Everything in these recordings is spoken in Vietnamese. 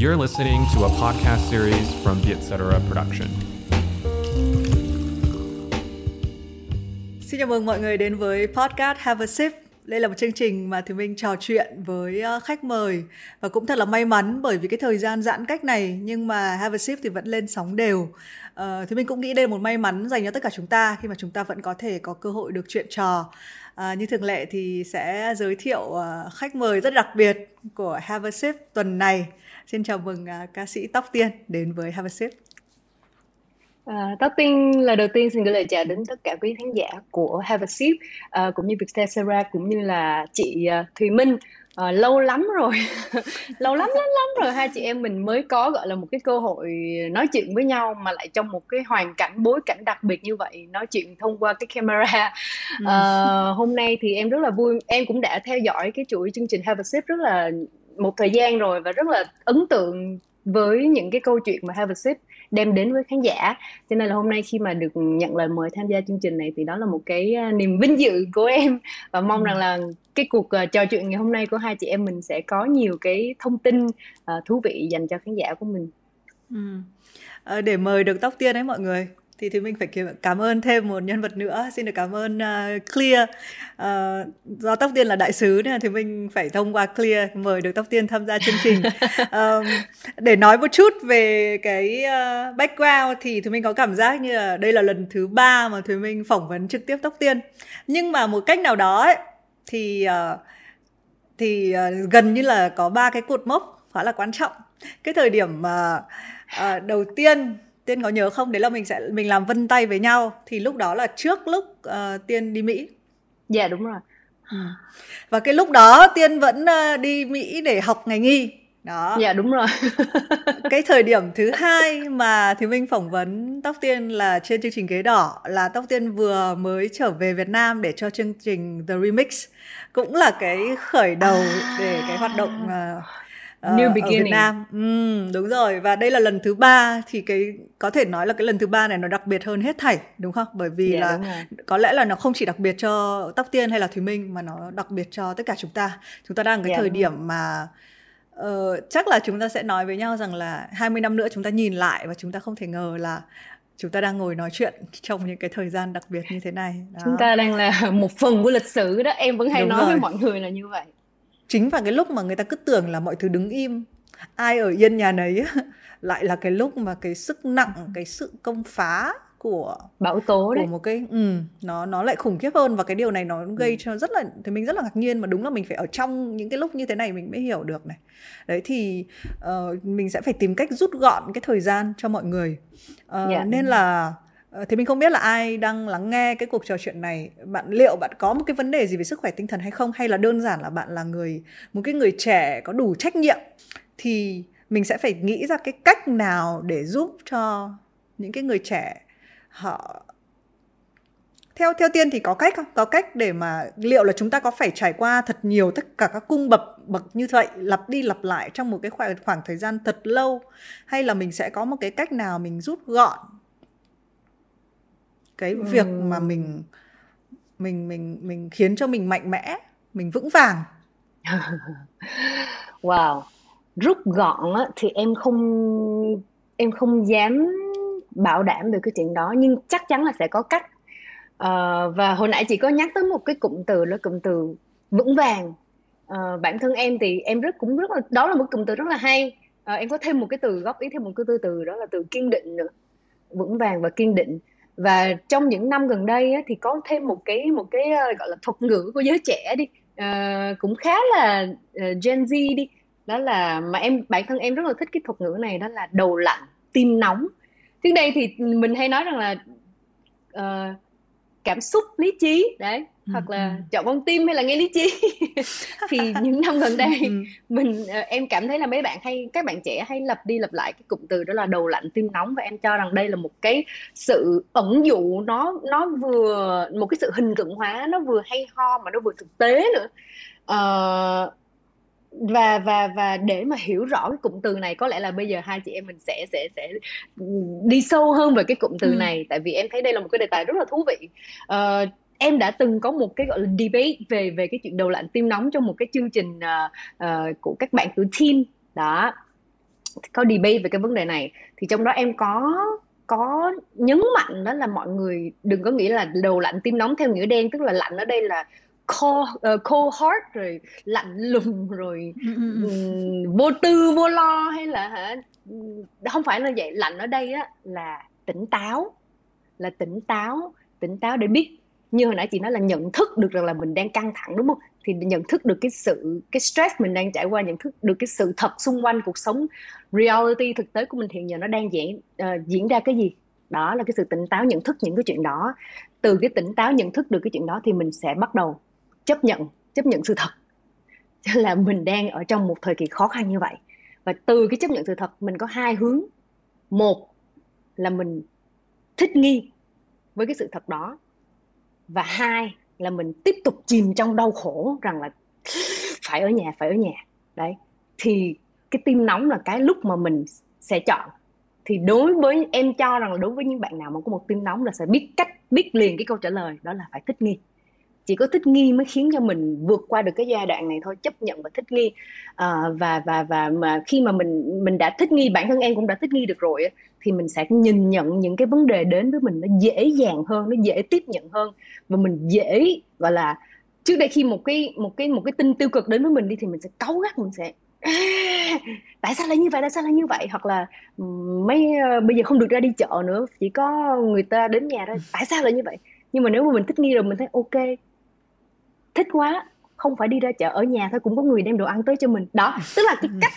You're listening to a podcast series from the Etc. Production. Xin chào mừng mọi người đến với podcast Have a Sip. Đây là một chương trình mà Thùy Minh trò chuyện với ờ, khách mời và cũng thật là may mắn bởi vì cái thời gian giãn cách này nhưng mà Have a Sip thì vẫn lên sóng đều. Uh, Thùy Minh cũng nghĩ đây là một may mắn dành cho tất cả chúng ta khi mà chúng ta vẫn có thể có cơ hội được chuyện trò. À, như thường lệ thì sẽ giới thiệu uh, khách mời rất đặc biệt của Have a Sip tuần này. Xin chào mừng uh, ca sĩ Tóc Tiên đến với Have a Sip. À, Tóc Tiên là đầu tiên xin gửi lời chào đến tất cả quý khán giả của Have a Sip à, cũng như Vietcetera cũng như là chị uh, Thùy Minh. À, lâu lắm rồi lâu lắm lắm lắm rồi. Hai chị em mình mới có gọi là một cái cơ hội nói chuyện với nhau mà lại trong một cái hoàn cảnh bối cảnh đặc biệt như vậy nói chuyện thông qua cái camera. À, hôm nay thì em rất là vui em cũng đã theo dõi cái chuỗi chương trình Have a Sip rất là một thời gian rồi và rất là ấn tượng với những cái câu chuyện mà Have a Sip đem đến với khán giả. Cho nên là hôm nay khi mà được nhận lời mời tham gia chương trình này thì đó là một cái à, niềm vinh dự của em. Và mong rằng là cái cuộc à, trò chuyện ngày hôm nay của hai chị em mình sẽ có nhiều cái thông tin à, thú vị dành cho khán giả của mình. Ừ. à, để mời được tóc tiên ấy mọi người thì thì mình phải cảm ơn thêm một nhân vật nữa. Xin được cảm ơn uh, Clear. Uh, do tóc tiên là đại sứ nên thì mình phải thông qua Clear mời được tóc tiên tham gia chương trình. Um, để nói một chút về cái uh, background thì thì mình có cảm giác như là đây là lần thứ ba mà Thùy Minh phỏng vấn trực tiếp tóc tiên. Nhưng mà một cách nào đó ấy, thì uh, thì uh, gần như là có ba cái cột mốc khá là quan trọng. Cái thời điểm uh, uh, đầu tiên tiên có nhớ không? Đấy là mình sẽ mình làm vân tay với nhau. Thì lúc đó là trước lúc uh, tiên đi mỹ. Dạ yeah, đúng rồi. Ừ. và cái lúc đó tiên vẫn uh, đi mỹ để học ngành y đó. Dạ đúng rồi. Cái thời điểm thứ hai mà thì minh phỏng vấn tóc tiên là trên chương trình ghế đỏ là tóc tiên vừa mới trở về việt nam để cho chương trình the remix. Cũng là cái khởi đầu để cái hoạt động uh, New beginning. ở Việt Nam. Ừ, đúng rồi và đây là lần thứ ba thì cái có thể nói là cái lần thứ ba này nó đặc biệt hơn hết thảy đúng không? Bởi vì yeah, dạ, là có lẽ là nó không chỉ đặc biệt cho Tóc Tiên hay là Thùy Minh mà nó đặc biệt cho tất cả chúng ta. Chúng ta đang cái yeah, dạ, thời điểm mà uh, chắc là chúng ta sẽ nói với nhau rằng là 20 năm nữa chúng ta nhìn lại và chúng ta không thể ngờ là chúng ta đang ngồi nói chuyện trong những cái thời gian đặc biệt như thế này. Đó. Chúng ta đang là một phần của lịch sử đó, em vẫn hay Đúng nói rồi. với mọi người là như vậy chính vào cái lúc mà người ta cứ tưởng là mọi thứ đứng im ai ở yên nhà nấy lại là cái lúc mà cái sức nặng cái sự công phá của bão tố đấy của một cái ừ, nó nó lại khủng khiếp hơn và cái điều này nó gây ừ. cho rất là thì mình rất là ngạc nhiên mà đúng là mình phải ở trong những cái lúc như thế này mình mới hiểu được này đấy thì uh, mình sẽ phải tìm cách rút gọn cái thời gian cho mọi người uh, yeah. Dạ. nên là Ờ, Ờ, thì mình không biết là ai đang lắng nghe cái cuộc trò chuyện này. Bạn, liệu bạn có một cái vấn đề gì về sức khỏe tinh thần hay không? Hay là đơn giản là bạn là người, một cái người trẻ có đủ trách nhiệm, thì mình sẽ phải nghĩ ra cái cách nào để giúp cho những cái người trẻ họ theo theo tiên thì có cách không? Có cách để mà liệu là chúng ta có phải trải qua thật nhiều tất cả các cung bậc bậc như vậy, lặp đi lặp lại trong một cái khoảng khoảng thời gian thật lâu, hay là mình sẽ có một cái cách nào mình rút gọn cái ừ. việc mà mình mình mình mình khiến cho mình mạnh mẽ mình vững vàng. Wow. Rút gọn á, thì em không em không dám bảo đảm về cái chuyện đó nhưng chắc chắn là sẽ có cách. Uh, và hồi nãy chị có nhắc tới một cái cụm từ là cụm từ vững vàng. Uh, bản thân em thì em rất cũng rất là đó là một cụm từ rất là hay. Uh, em có thêm một cái từ góp ý thêm một cái từ từ đó là từ kiên định nữa. Vững vàng và kiên định và trong những năm gần đây á, thì có thêm một cái một cái ờ, gọi là thuật ngữ của giới trẻ đi. Uh, cũng khá là uh, Gen Z đi. Đó là mà em bản thân em rất là thích cái thuật ngữ này đó là đầu lạnh tim nóng. Trước đây thì mình hay nói rằng là uh, cảm xúc lý trí đấy hoặc là ừ. chọn con tim hay là nghe lý trí thì những năm gần đây ừ. mình ờ, em cảm thấy là mấy bạn hay các bạn trẻ hay lặp đi lặp lại cái cụm từ đó là đầu lạnh tim nóng và em cho rằng đây là một cái sự ẩn dụ nó nó vừa một cái sự hình tượng hóa nó vừa hay ho mà nó vừa thực tế nữa uh, và và và để mà hiểu rõ cái cụm từ này có lẽ là bây giờ hai chị em mình sẽ sẽ sẽ đi sâu hơn về cái cụm từ ừ. này tại vì em thấy đây là một cái đề tài rất là thú vị uh, em đã từng có một cái gọi là debate về về cái chuyện đầu lạnh tim nóng trong một cái chương trình uh, uh, của các bạn tuổi teen đó. Có debate về cái vấn đề này. Thì trong đó em có có nhấn mạnh đó là mọi người đừng có nghĩ là đầu lạnh tim nóng theo nghĩa đen tức là lạnh ở đây là cold, uh, cold heart rồi lạnh lùng rồi um, vô tư vô lo hay là hả? Không phải là vậy. Lạnh ở đây á là tỉnh táo là tỉnh táo tỉnh táo để biết như hồi nãy chị nói là nhận thức được rằng là mình đang căng thẳng đúng không? Thì nhận thức được cái sự cái stress mình đang trải qua nhận thức được cái sự thật xung quanh cuộc sống reality thực tế của mình hiện giờ nó đang diễn uh, diễn ra cái gì? Đó là cái sự tỉnh táo nhận thức những cái chuyện đó. Từ cái tỉnh táo nhận thức được cái chuyện đó thì mình sẽ bắt đầu chấp nhận chấp nhận sự thật. Là mình đang ở trong một thời kỳ khó khăn như vậy. Và từ cái chấp nhận sự thật mình có hai hướng. Một là mình thích nghi với cái sự thật đó và hai là mình tiếp tục chìm trong đau khổ rằng là phải ở nhà, phải ở nhà. Đấy. Thì cái tim nóng là cái lúc mà mình sẽ chọn. Thì đối với, em cho rằng là đối với những bạn nào mà có một tim nóng là sẽ biết cách, biết liền cái câu trả lời, đó là phải thích nghi chỉ có thích nghi mới khiến cho mình vượt qua được cái giai đoạn này thôi chấp nhận và thích nghi. À, và và và mà khi mà mình mình đã thích nghi bản thân em cũng đã thích nghi được rồi thì mình sẽ nhìn nhận những cái vấn đề đến với mình nó dễ dàng hơn nó dễ tiếp nhận hơn và mình dễ gọi là trước đây khi một cái một cái một cái tin tiêu cực đến với mình đi thì mình sẽ cáu gắt mình sẽ à, tại sao lại như vậy tại sao lại như vậy? Hoặc là mấy uh, bây giờ không được ra đi chợ nữa chỉ có người ta đến nhà thôi tại sao lại như vậy? Nhưng mà nếu mà mình thích nghi rồi mình thấy ok thích quá không phải đi ra chợ ở nhà thôi cũng có người đem đồ ăn tới cho mình. Đó tức là cái cách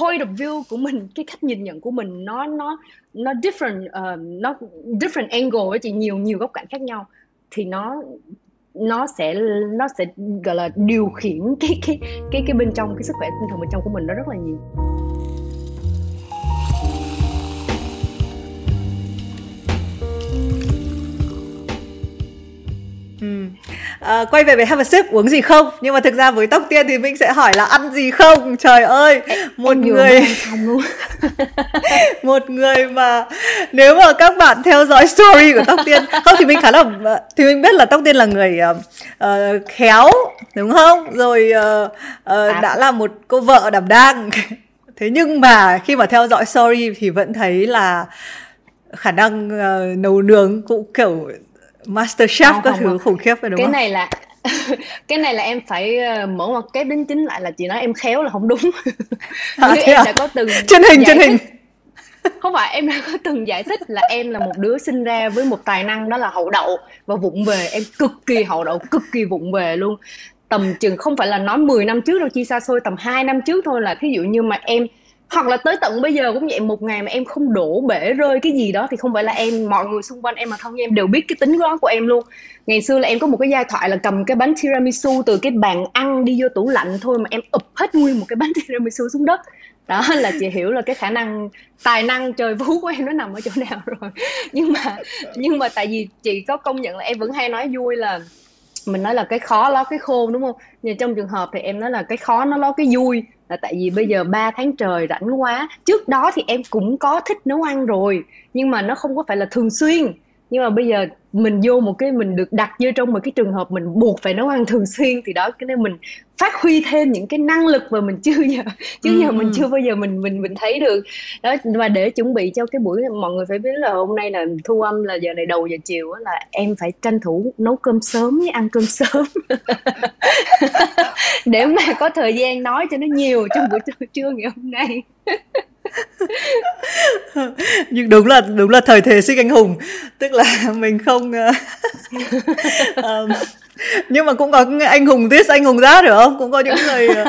point of view của mình cái cách nhìn nhận của mình nó nó nó different uh, nó different angle với chị nhiều nhiều góc cạnh khác nhau. Thì nó nó sẽ nó sẽ gọi là điều khiển cái cái cái cái bên trong cái sức khỏe tinh thần bên trong của mình nó rất là nhiều Ừ. À, quay về với have a sip uống gì không nhưng mà thực ra với tóc tiên thì mình sẽ hỏi là ăn gì không trời ơi một em người luôn. một người mà nếu mà các bạn theo dõi story của tóc tiên không thì mình khá là thì mình biết là tóc tiên là người uh, uh, khéo đúng không rồi uh, uh, đã là một cô vợ đảm đang thế nhưng mà khi mà theo dõi story thì vẫn thấy là khả năng uh, nấu nướng cũng kiểu master chef không, các không, thứ không. khủng khiếp phải đúng cái không? này là cái này là em phải ờ, mở một cái đính chính lại là chị nói em khéo là không đúng à, em à? đã có từng trên hình trên hình không phải em đã có từng giải thích là em là một đứa sinh ra với một tài năng đó là hậu đậu và vụng về em cực kỳ hậu đậu cực kỳ vụng về luôn tầm chừng không phải là nói 10 năm trước đâu chi xa xôi tầm 2 năm trước thôi là thí dụ như mà em hoặc là tới tận bây giờ cũng vậy, một ngày mà em không đổ bể rơi cái gì đó thì không phải là em, mọi người xung quanh em mà thân em đều biết cái tính đó của em luôn. Ngày xưa là em có một cái giai thoại là cầm cái bánh tiramisu từ cái bàn ăn đi vô tủ lạnh thôi mà em ụp hết nguyên một cái bánh tiramisu xuống đất. Đó, là chị hiểu là cái khả năng, tài năng trời phú của em nó nằm ở chỗ nào rồi. Nhưng mà nhưng mà tại vì chị có công nhận là em vẫn hay nói vui là, mình nói là cái khó ló cái khôn đúng không? Nhưng trong trường hợp thì em nói là cái khó nó ló cái vui là tại vì bây giờ 3 tháng trời rảnh quá, trước đó thì em cũng có thích nấu ăn rồi, nhưng mà nó không có phải là thường xuyên nhưng mà bây giờ mình vô một cái mình được đặt vô trong một cái trường hợp mình buộc phải nấu ăn thường xuyên thì đó cái nên mình phát huy thêm những cái năng lực mà mình chưa giờ chứ ừ. giờ mình ừ. chưa bao giờ mình mình mình thấy được đó và để chuẩn bị cho cái buổi mọi người phải biết là hôm nay là thu âm là giờ này đầu giờ chiều là em phải tranh thủ nấu cơm sớm với ăn cơm sớm để mà có thời gian nói cho nó nhiều trong buổi trưa ngày hôm nay nhưng đúng là đúng là thời thế sinh anh hùng. Tức là mình không um, nhưng mà cũng có anh hùng this anh hùng that được không? Cũng có những người ờ,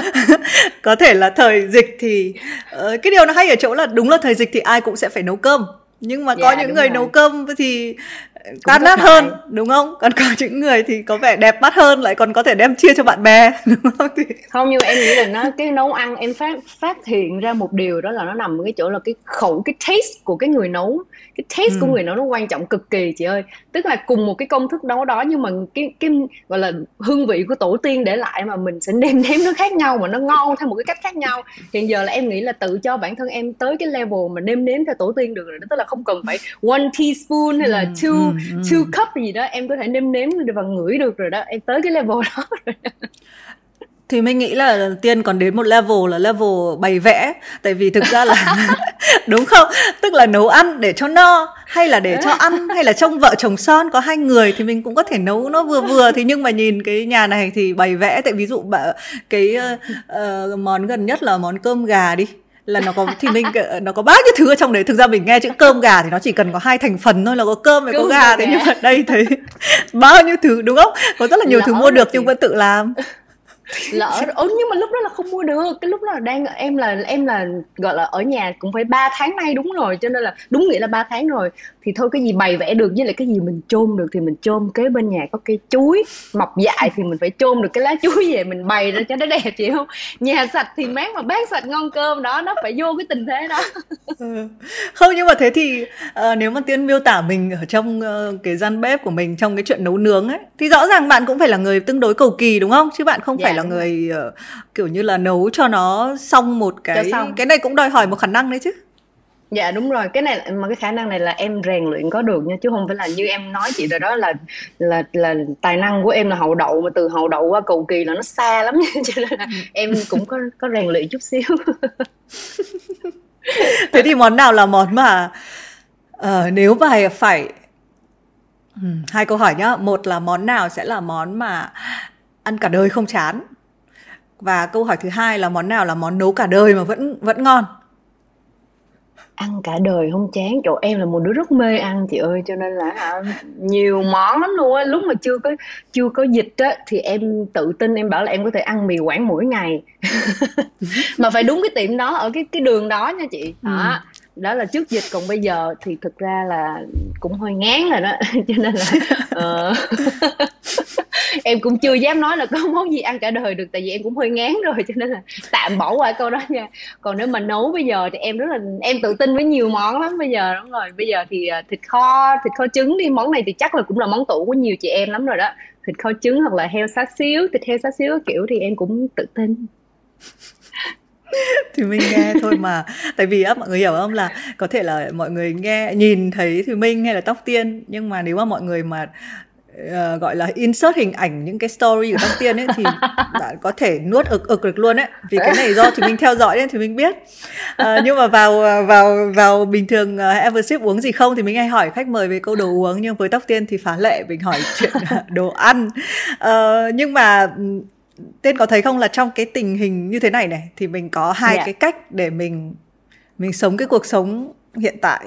có thể là thời dịch thì uh, cái điều nó hay ở chỗ là đúng là thời dịch thì ai cũng sẽ phải nấu cơm. Nhưng mà yeah, có những người rồi. nấu cơm thì tan nát hơn đúng không? Còn có những người thì có vẻ đẹp mắt hơn lại còn có thể đem chia cho bạn bè đúng không? Thì... không nhưng mà em nghĩ là nó cái nấu ăn em phát phát hiện ra một điều đó là nó nằm ở cái chỗ là cái khẩu cái taste của cái người nấu. Cái taste ừ. của người nấu nó quan trọng cực kỳ chị ơi. Tức là cùng một cái công thức nấu đó nhưng mà cái cái gọi là hương vị của tổ tiên để lại mà mình sẽ nêm nếm nó khác nhau mà nó ngon theo một cái cách khác nhau. Hiện giờ là em nghĩ là tự cho bản thân em tới cái level mà nêm nếm theo tổ tiên được rồi đó tức là không cần phải one teaspoon hay là ừ, two ừ, ừ. two cup gì đó em có thể nêm nếm và ngửi được rồi đó. Em tới cái level đó rồi thì mình nghĩ là tiên còn đến một level là level bày vẽ. Tại vì thực ra là đúng không? Tức là nấu ăn để cho no hay là để cho ăn hay là trong vợ chồng son có hai người thì mình cũng có thể nấu nó vừa vừa. Thì nhưng mà nhìn cái nhà này thì bày vẽ. Tại ví dụ cái uh, món gần nhất là món cơm gà đi là nó có thì mình nó có bao nhiêu thứ ở trong đấy. Thực ra mình nghe chữ cơm gà thì nó chỉ cần có hai thành phần thôi là có cơm và có gà thế. nhưng mà đây thấy bao nhiêu thứ đúng không? Có rất là nhiều Lỡ thứ mua được nhưng vẫn tự làm lỡ ừ, nhưng mà lúc đó là không mua được. Cái lúc đó là đang em là em là gọi là ở nhà cũng phải 3 tháng nay đúng rồi cho nên là đúng nghĩa là 3 tháng rồi. Thì thôi cái gì bày vẽ được với lại cái gì mình chôn được thì mình chôn kế bên nhà có cây chuối mọc dại thì mình phải chôn được cái lá chuối về mình bày ra cho nó đẹp chị không? Nhà sạch thì mát mà bát sạch ngon cơm đó nó phải vô cái tình thế đó. Ừ. không nhưng mà thế thì uh, nếu mà tiên miêu tả mình ở trong uh, cái gian bếp của mình trong cái chuyện nấu nướng ấy thì rõ ràng bạn cũng phải là người tương đối cầu kỳ đúng không? Chứ bạn không dạ, phải là người uh, kiểu như là nấu cho nó xong một cái xong. cái này cũng đòi hỏi một khả năng đấy chứ. Dạ đúng rồi. Cái này mà cái khả năng này là em rèn luyện có được nha chứ không phải là như em nói chị rồi đó là là là tài năng của em là hậu đậu mà từ hậu đậu qua cầu kỳ là nó xa lắm. Nha cho nên là em cũng có có rèn luyện chút xíu. Thế thì món nào là món mà uh, nếu mà phải hmm, hai câu hỏi nhá. Một là món nào sẽ là món mà ăn cả đời không chán. Và câu hỏi thứ hai là món nào là món nấu cả đời mà vẫn vẫn ngon? Ăn cả đời không chán. Chỗ em là một đứa rất mê ăn chị ơi cho nên là nhiều món lắm luôn á. Lúc mà chưa có chưa có dịch á thì em tự tin em bảo là em có thể ăn mì quảng mỗi ngày. Mà phải đúng cái tiệm đó ở cái cái đường đó nha chị. Đó. Ừ đó là trước dịch còn bây giờ thì thực ra là cũng hơi ngán rồi đó. Cho nên là uh, em cũng chưa dám nói là có món gì ăn cả đời được tại vì em cũng hơi ngán rồi cho nên là tạm bỏ qua câu đó nha. Còn nếu mà nấu bây giờ thì em rất là em tự tin với nhiều món lắm bây giờ đúng rồi. Bây giờ thì ờ, thịt kho thịt kho trứng đi món này thì chắc là cũng là món tủ của nhiều chị em lắm rồi đó. Thịt kho trứng hoặc là heo xá xíu thịt heo xá xíu kiểu thì em cũng tự tin. thì mình nghe thôi mà. Tại vì á mọi người hiểu không? Là có thể là mọi người nghe nhìn thấy thì minh hay là tóc tiên nhưng mà nếu mà mọi người mà uh, gọi là insert hình ảnh những cái story của tóc tiên ấy thì bạn có thể nuốt ực ực được luôn ấy. Vì cái này do thì mình theo dõi nên thì mình biết. Uh, nhưng mà vào vào vào bình thường uh, Eversip uống gì không thì mình hay hỏi khách mời về câu đồ uống. Nhưng với tóc tiên thì phá lệ mình hỏi chuyện đồ ăn. Uh, nhưng mà tên có thấy không? Là trong cái tình hình như thế này này thì mình có hai yeah. Dạ. cái cách để mình mình sống cái cuộc sống hiện tại.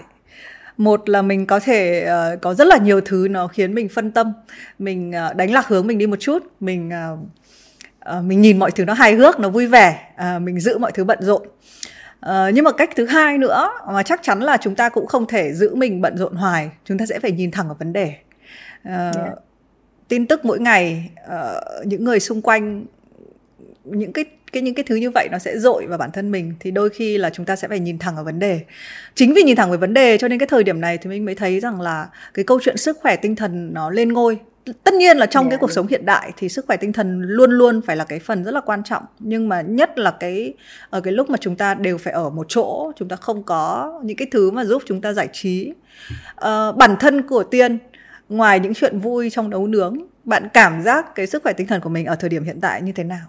Một là mình có thể uh, có rất là nhiều thứ nó khiến mình phân tâm. Mình uh, đánh lạc hướng mình đi một chút. Mình uh, uh, mình nhìn mọi thứ nó hài hước nó vui vẻ uh, mình giữ mọi thứ bận rộn. Uh, nhưng mà cách thứ hai nữa mà chắc chắn là chúng ta cũng không thể giữ mình bận rộn hoài. Chúng ta sẽ phải nhìn thẳng vào vấn đề. Uh, yeah dạ tin tức mỗi ngày uh, những người xung quanh những cái cái những cái thứ như vậy nó sẽ dội vào bản thân mình thì đôi khi là chúng ta sẽ phải nhìn thẳng vào vấn đề. Chính vì nhìn thẳng vào vấn đề cho nên cái thời điểm này thì mình mới thấy rằng là cái câu chuyện sức khỏe tinh thần nó lên ngôi. Tất nhiên là trong yeah, cái cuộc đúng. sống hiện đại thì sức khỏe tinh thần luôn luôn phải là cái phần rất là quan trọng nhưng mà nhất là cái ở cái lúc mà chúng ta đều phải ở một chỗ chúng ta không có những cái thứ mà giúp chúng ta giải trí. Uh, bản thân của tiên ngoài những chuyện vui trong nấu nướng bạn cảm giác cái sức khỏe tinh thần của mình ở thời điểm hiện tại như thế nào?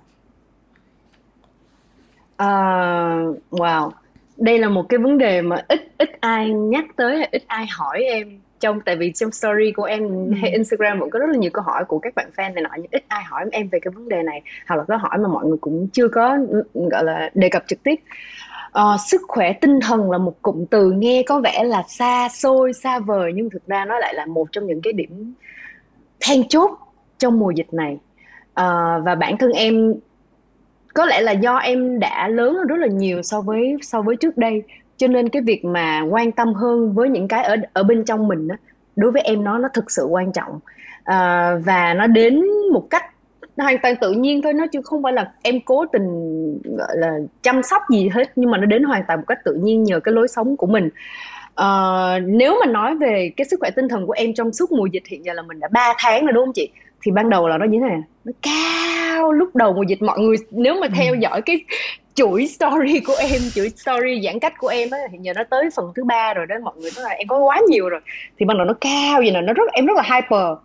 Uh, wow. Đây là một cái vấn đề mà ít ít ai nhắc tới ít ai hỏi em trong tại vì trong story của em ừ. hay Instagram cũng có rất là nhiều câu hỏi của các bạn fan này nọ nhưng ít ai hỏi em về cái vấn đề này hoặc là câu hỏi mà mọi người cũng chưa có gọi là đề cập trực tiếp uh, sức khỏe tinh thần là một cụm từ nghe có vẻ là xa xôi xa vời nhưng thực ra nó lại là một trong những cái điểm then chốt trong mùa dịch này. Uh, và bản thân em có lẽ là do em đã lớn hơn rất là nhiều so với so với trước đây cho nên cái việc mà quan tâm hơn với những cái ở ở bên trong mình đó, đối với em nó nó thực sự quan trọng. À, và nó đến một cách nó hoàn toàn tự nhiên thôi nó chứ không phải là em cố tình gọi là chăm sóc gì hết nhưng mà nó đến hoàn toàn một cách tự nhiên nhờ cái lối sống của mình. Uh, nếu mà nói về cái sức khỏe tinh thần của em trong suốt mùa dịch hiện giờ là mình đã 3 tháng rồi đúng không chị? Thì ban đầu là nó như thế này nó cao lúc đầu mùa dịch mọi người nếu mà theo ừ. dõi cái chuỗi story của em chuỗi story giãn cách của em á hiện giờ nó tới phần thứ ba rồi đó mọi người nói là em có quá nhiều rồi. Thì ban đầu nó cao vậy nè nó rất em rất là hyper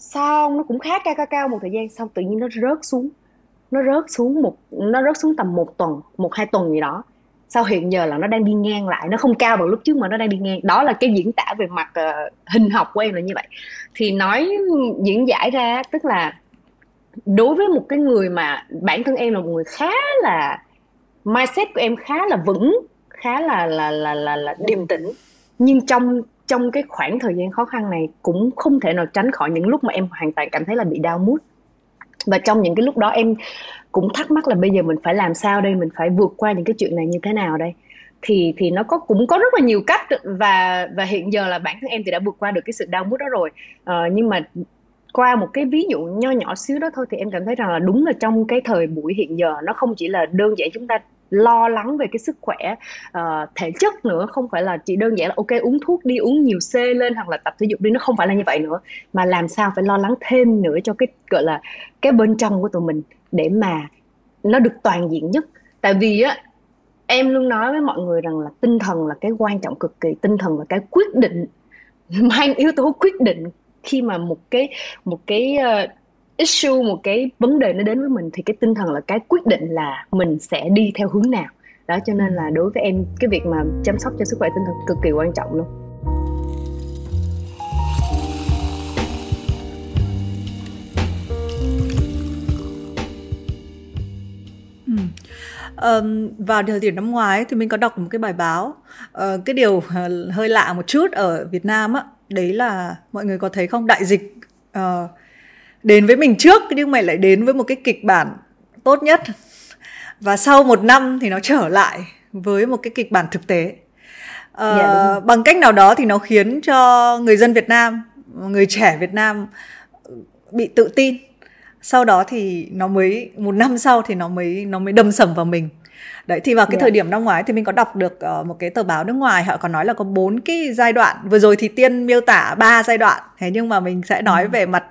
xong nó cũng khá cao cao cao một thời gian xong tự nhiên nó rớt xuống. Nó rớt xuống một nó rớt xuống tầm một tuần một hai tuần gì đó. Sau hiện giờ là nó đang đi ngang lại nó không cao bằng lúc trước mà nó đang đi ngang. Đó là cái diễn tả về mặt uh, hình học của em là như vậy. Thì nói diễn giải ra tức là đối với một cái người mà bản thân em là một người khá là mindset của em khá là vững khá là là là là, là điềm tĩnh. Nhưng trong trong cái khoảng thời gian khó khăn này cũng không thể nào tránh khỏi những lúc mà em hoàn toàn cảm thấy là bị đau mút và trong những cái lúc đó em cũng thắc mắc là bây giờ mình phải làm sao đây mình phải vượt qua những cái chuyện này như thế nào đây? Thì thì nó có cũng có rất là nhiều cách và và hiện giờ là bản thân em thì đã vượt qua được cái sự đau mút đó rồi. Ờ, nhưng mà qua một cái ví dụ nho nhỏ xíu đó thôi thì em cảm thấy rằng là đúng là trong cái thời buổi hiện giờ nó không chỉ là đơn giản chúng ta lo lắng về cái sức khỏe uh, thể chất nữa. Không phải là chỉ đơn giản là ok uống thuốc đi uống nhiều c lên hoặc là tập thể dục đi. Nó không phải là như vậy nữa. Mà làm sao phải lo lắng thêm nữa cho cái gọi là cái bên trong của tụi mình để mà nó được toàn diện nhất. Tại vì á em luôn nói với mọi người rằng là tinh thần là cái quan trọng cực kỳ. Tinh thần là cái quyết định mang yếu tố quyết định khi mà một cái một cái uh, issue một cái vấn đề nó đến với mình thì cái tinh thần là cái quyết định là mình sẽ đi theo hướng nào. Đó cho nên là đối với em cái việc mà chăm sóc cho sức khỏe tinh thần cực kỳ quan trọng luôn. Um, vào thời điểm năm ngoái thì mình có đọc một cái bài báo uh, cái điều uh, hơi lạ một chút ở Việt Nam á. Đấy là mọi người có thấy không? Đại dịch uh, đến với mình trước nhưng mà lại đến với một cái kịch bản tốt nhất. Và sau một năm thì nó trở lại với một cái kịch bản thực tế. Uh, yeah, bằng cách nào đó thì nó khiến cho người dân Việt Nam người trẻ Việt Nam bị tự tin. Sau đó thì nó mới một năm sau thì nó mới nó mới đâm sầm vào mình. Đấy thì vào cái yeah. thời điểm năm ngoái thì mình có đọc được uh, một cái tờ báo nước ngoài họ còn nói là có bốn cái giai đoạn. Vừa rồi thì tiên miêu tả ba giai đoạn. Thế nhưng mà mình sẽ nói ừ. về mặt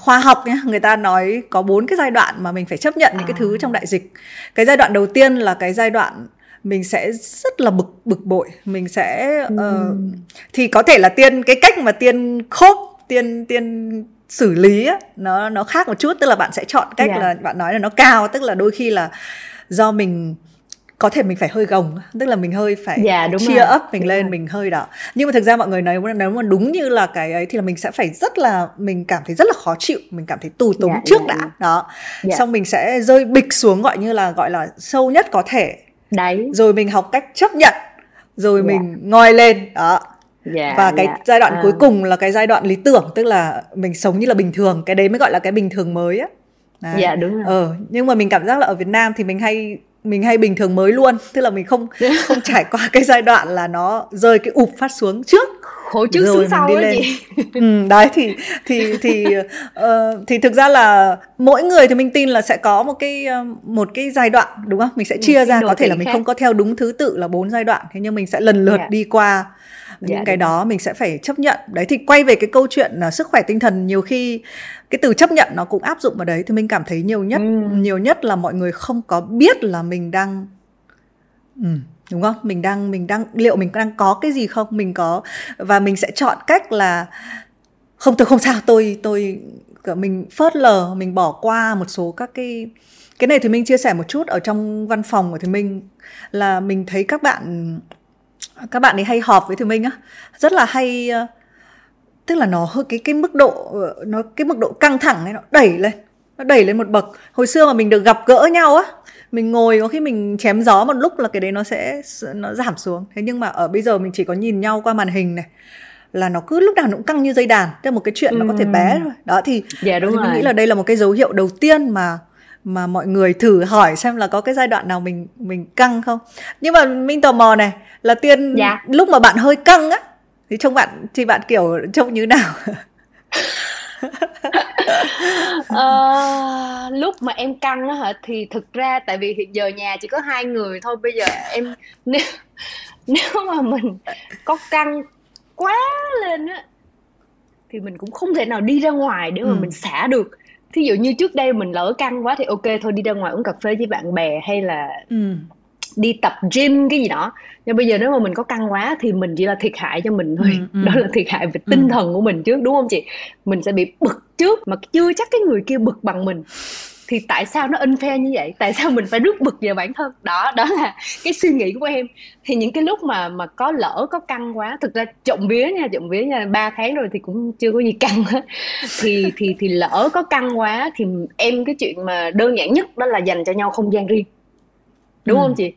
khoa học nhé người ta nói có bốn cái giai đoạn mà mình phải chấp nhận những cái thứ trong đại dịch cái giai đoạn đầu tiên là cái giai đoạn mình sẽ rất là bực bực bội mình sẽ uh, ừ. thì có thể là tiên cái cách mà tiên khốp tiên tiên xử lý á, nó nó khác một chút tức là bạn sẽ chọn cách yeah. là bạn nói là nó cao tức là đôi khi là do mình có thể mình phải hơi gồng tức là mình hơi phải yeah, đúng chia ấp mình đúng lên rồi. mình hơi đó nhưng mà thực ra mọi người nói nếu mà đúng như là cái ấy thì là mình sẽ phải rất là mình cảm thấy rất là khó chịu mình cảm thấy tù túng yeah, trước yeah. đã đó yeah. xong mình sẽ rơi bịch xuống gọi như là gọi là sâu nhất có thể đấy rồi mình học cách chấp nhận rồi yeah. mình ngoi lên đó Yeah, và cái yeah. giai đoạn uh. cuối cùng là cái giai đoạn lý tưởng tức là mình sống như là bình thường cái đấy mới gọi là cái bình thường mới á dạ yeah, đúng rồi ờ nhưng mà mình cảm giác là ở Việt Nam thì mình hay mình hay bình thường mới luôn tức là mình không không trải qua cái giai đoạn là nó rơi cái ụp phát xuống trước khổ trước rồi sau đi lên chị. ừ, đấy thì thì thì uh, thì thực ra là mỗi người thì mình tin là sẽ có một cái một cái giai đoạn đúng không mình sẽ chia ra có thể là mình khác. không có theo đúng thứ tự là bốn giai đoạn thế nhưng mình sẽ lần lượt yeah. Dạ. đi qua những dạ, cái đó mình sẽ phải chấp nhận đấy thì quay về cái câu chuyện uh, sức khỏe tinh thần nhiều khi cái từ chấp nhận nó cũng áp dụng vào đấy thì mình cảm thấy nhiều nhất ừ. nhiều nhất là mọi người không có biết là mình đang ừ, đúng không mình đang mình đang liệu mình đang có cái gì không mình có và mình sẽ chọn cách là không tôi không sao tôi tôi mình phớt lờ mình bỏ qua một số các cái cái này thì mình chia sẻ một chút ở trong văn phòng của thì mình là mình thấy các bạn các bạn ấy hay họp với thì mình á rất là hay uh, tức là nó hơi cái cái mức độ ờ, nó cái mức độ căng thẳng này nó đẩy lên nó đẩy lên một bậc. Hồi xưa mà mình được gặp gỡ nhau á mình ngồi có khi mình chém gió một lúc là cái đấy nó sẽ nó giảm xuống. Thế nhưng mà ở bây giờ mình chỉ có nhìn nhau qua màn hình này là nó cứ lúc nào nó cũng căng như dây đàn tức là một cái chuyện nó có thể bé thôi. Đó thì dạ, đúng thì mình nghĩ là đây là một cái dấu hiệu đầu tiên mà mà mọi người thử hỏi xem là có cái giai đoạn nào mình mình căng không. Nhưng mà mình tò mò này là tiên dạ. lúc mà bạn hơi căng á thì trông bạn thì bạn kiểu trông như nào? Uh, lúc mà em căng á hả thì thực ra tại vì hiện giờ nhà chỉ có hai người thôi bây giờ em nếu nếu mà mình có căng quá lên á thì mình cũng không thể nào đi ra ngoài để mà ừ. mình xả được. Thí dụ như trước đây mình lỡ căng quá thì ok thôi đi ra ngoài uống cà phê với bạn bè hay là ừ. đi tập gym cái gì đó nhưng bây giờ nếu mà mình có căng quá thì mình chỉ là thiệt hại cho mình thôi. Ừ, ừ. đó là thiệt hại về tinh ừ. thần của mình trước đúng không chị? Mình sẽ bị bực trước mà chưa chắc cái người kia bực bằng mình. Thì tại sao nó unfair như vậy? Tại sao mình phải rút bực về bản thân? Đó đó là cái suy nghĩ của em. Thì những cái lúc mà mà có lỡ có căng quá thực ra trộm vía nha trộm vía nha ba tháng rồi thì cũng chưa có gì căng hết. Thì thì thì lỡ có căng quá thì em cái chuyện mà đơn giản nhất đó là dành cho nhau không gian riêng. Đúng ừ. không chị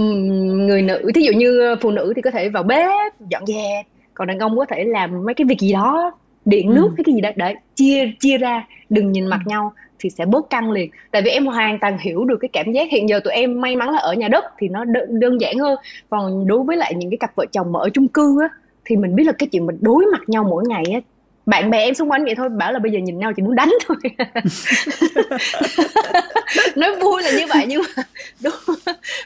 người nữ thí dụ như phụ nữ thì có thể vào bếp dọn dẹp còn đàn ông có thể làm mấy cái việc gì đó điện nước ừ. cái gì đó để chia chia ra đừng nhìn mặt ừ. nhau thì sẽ bớt căng liền tại vì em hoàn toàn hiểu được cái cảm giác hiện giờ tụi em may mắn là ở nhà đất thì nó đơn, đơn giản hơn còn đối với lại những cái cặp vợ chồng mà ở chung cư á thì mình biết là cái chuyện mình đối mặt nhau mỗi ngày á bạn bè em xung quanh vậy thôi bảo là bây giờ nhìn nhau chỉ muốn đánh thôi. Nói vui là như vậy nhưng mà đúng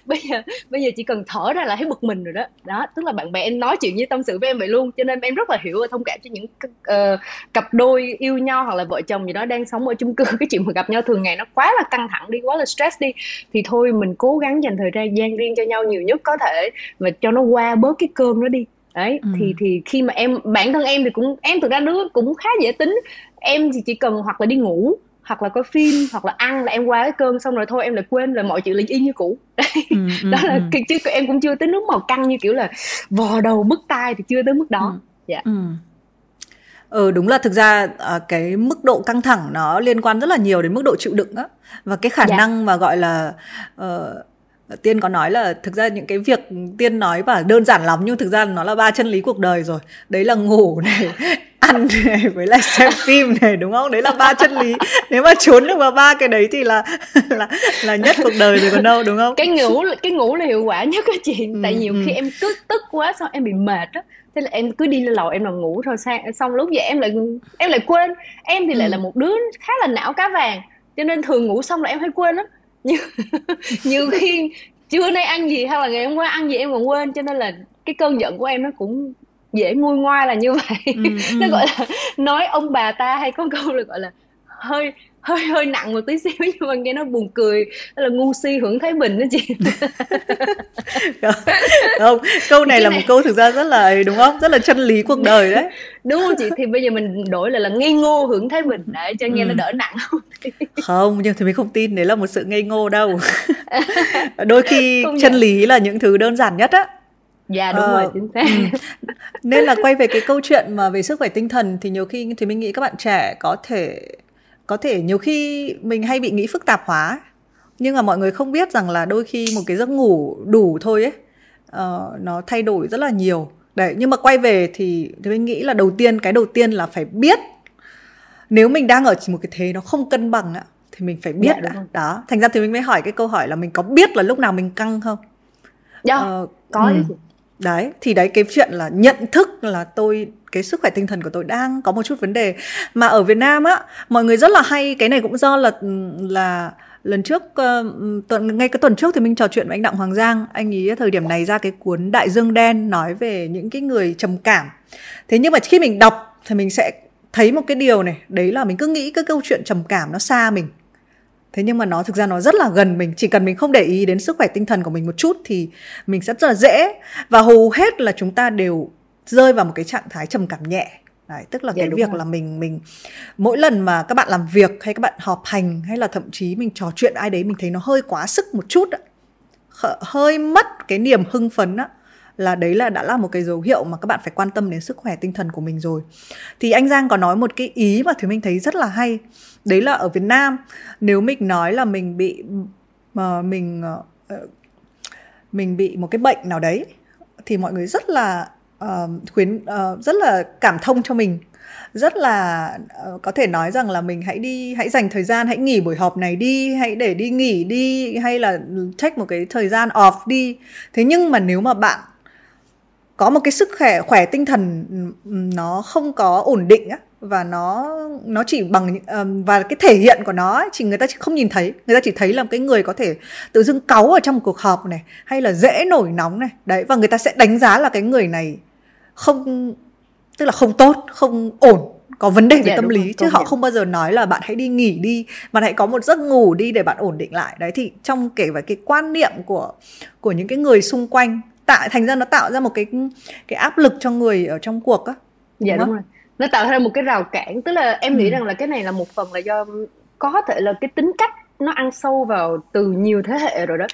bây giờ bây giờ chỉ cần thở ra là thấy bực mình rồi đó. Đó tức là bạn bè em nói chuyện với tâm sự với em vậy luôn cho nên em rất là hiểu và thông cảm cho những uh, cặp đôi yêu nhau hoặc là vợ chồng gì đó đang sống ở chung cư. Cái chuyện mà gặp nhau thường ngày nó quá là căng thẳng đi quá là stress đi. Thì thôi mình cố gắng dành thời gian riêng cho nhau nhiều nhất có thể và cho nó qua bớt cái cơn đó đi đấy ừ. thì thì khi mà em bản thân em thì cũng em thực ra đứa cũng khá dễ tính em thì chỉ cần hoặc là đi ngủ hoặc là coi phim hoặc là ăn là em qua cái cơn xong rồi thôi em lại quên là mọi chuyện là y như cũ đấy ừ, ừ, đó là ừ. chứ em cũng chưa tới nước màu căng như kiểu là vò đầu bứt tai thì chưa tới mức đó ừ. dạ ừ. Ừ đúng là thực ra à, cái mức độ căng thẳng nó liên quan rất là nhiều đến mức độ chịu đựng á và cái khả dạ. năng mà gọi là uh, tiên có nói là thực ra những cái việc tiên nói và đơn giản lắm nhưng thực ra nó là ba chân lý cuộc đời rồi. Đấy là ngủ này ăn này với lại xem phim này đúng không? Đấy là ba chân lý. Nếu mà trốn được vào ba cái đấy thì là là là nhất cuộc đời rồi còn đâu đúng không? Cái ngủ cái ngủ là hiệu quả nhất cái chuyện ừ, tại nhiều ừ. khi em cứ tức quá xong em bị mệt á. Thế là em cứ đi lên lầu em nằm ngủ thôi sang xong lúc vậy em lại em lại quên. Em thì lại ừ. là một đứa khá là não cá vàng cho nên thường ngủ xong là em hay quên lắm nhiều, nhiều khi trưa nay ăn gì hay là ngày hôm qua ăn gì em còn quên cho nên là cái cơn giận của em nó cũng dễ nguôi ngoai là như vậy ừ, nó ừ. gọi là nói ông bà ta hay có câu là gọi là hơi hơi hơi nặng một tí xíu nhưng mà nghe nó buồn cười. Đó là ngu si hưởng thái bình đó chị. Không câu này, là một câu thực ra rất là đúng không? Rất là chân lý cuộc đời đấy. Đúng không chị? Thì bây giờ mình đổi lại là ngây ngô hưởng thái bình. Để cho nghe ừ. nó đỡ nặng không không nhưng thì mình không tin. Đấy là một sự ngây ngô đâu. Đôi khi không chân lý là những thứ đơn giản nhất á. Dạ đúng ờ, rồi chính xác. ừ. nên là quay về cái câu chuyện mà về sức khỏe tinh thần thì nhiều khi thì mình nghĩ các bạn trẻ có thể có thể nhiều khi mình hay bị nghĩ phức tạp hóa nhưng mà mọi người không biết rằng là đôi khi một cái giấc ngủ đủ thôi ấy uh, nó thay đổi rất là nhiều. Đấy nhưng mà quay về thì, thì mình nghĩ là đầu tiên cái đầu tiên là phải biết. Nếu mình đang ở một cái thế nó không cân bằng á thì mình phải biết dạ, đã. đó thành ra thì mình mới hỏi cái câu hỏi là mình có biết là lúc nào mình căng không? Dạ uh, có ừ đấy thì đấy cái chuyện là nhận thức là tôi cái sức khỏe tinh thần của tôi đang có một chút vấn đề. Mà ở Việt Nam á mọi người rất là hay cái này cũng do là ừ, là lần trước uh, tuần ngay cái tuần trước thì mình trò chuyện với anh Đặng Hoàng Giang. Anh ấy thời điểm này ra cái cuốn Đại Dương đen nói về những cái người trầm cảm. Thế nhưng mà khi mình đọc thì mình sẽ thấy một cái điều này. Đấy là mình cứ nghĩ cái câu chuyện trầm cảm nó xa mình thế nhưng mà nó thực ra nó rất là gần mình. Chỉ cần mình không để ý đến sức khỏe tinh thần của mình một chút thì mình sẽ rất là dễ. Và hầu hết là chúng ta đều rơi vào một cái trạng thái trầm cảm nhẹ. Đấy, tức là dạ, cái việc rồi. là mình mình mỗi lần mà các bạn làm việc hay các bạn họp hành hay là thậm chí mình trò chuyện ai đấy mình thấy nó hơi quá sức một chút hơi mất cái niềm hưng phấn á là đấy là đã là một cái dấu hiệu mà các bạn phải quan tâm đến sức khỏe tinh thần của mình rồi. Thì anh Giang có nói một cái ý mà thì mình thấy rất là hay. Đấy là ở Việt Nam nếu mình nói là mình bị mà mình ờ, ờ, mình bị một cái bệnh nào đấy thì mọi người rất là uh, khuyến uh, rất là cảm thông cho mình. Rất là uh, có thể nói rằng là mình hãy đi hãy dành thời gian hãy nghỉ buổi họp này đi hãy để đi nghỉ đi hay là check một cái thời gian off đi. Thế nhưng mà nếu mà bạn có một cái sức khỏe khỏe tinh thần nó không có ổn định á và nó nó chỉ bằng và cái thể hiện của nó ấy, chỉ người ta chỉ không nhìn thấy. Người ta chỉ thấy là cái người có thể tự dưng cáu ở trong một cuộc họp này hay là dễ nổi nóng này. Đấy và người ta sẽ đánh giá là cái người này không tức là không tốt không ổn có vấn đề về dạ, tâm lý chứ họ không bao giờ nói là bạn hãy đi nghỉ đi bạn hãy có một giấc ngủ đi để bạn ổn định lại. Đấy thì trong kể về cái quan niệm của của những cái người xung quanh tạo thành ra nó tạo ra một cái cái áp lực cho người ở trong cuộc á dạ đúng, đúng rồi. Nó tạo ra một cái rào cản tức là em nghĩ ừ. rằng là cái này là một phần là do có thể là cái tính cách nó ăn sâu vào từ nhiều thế hệ rồi đó.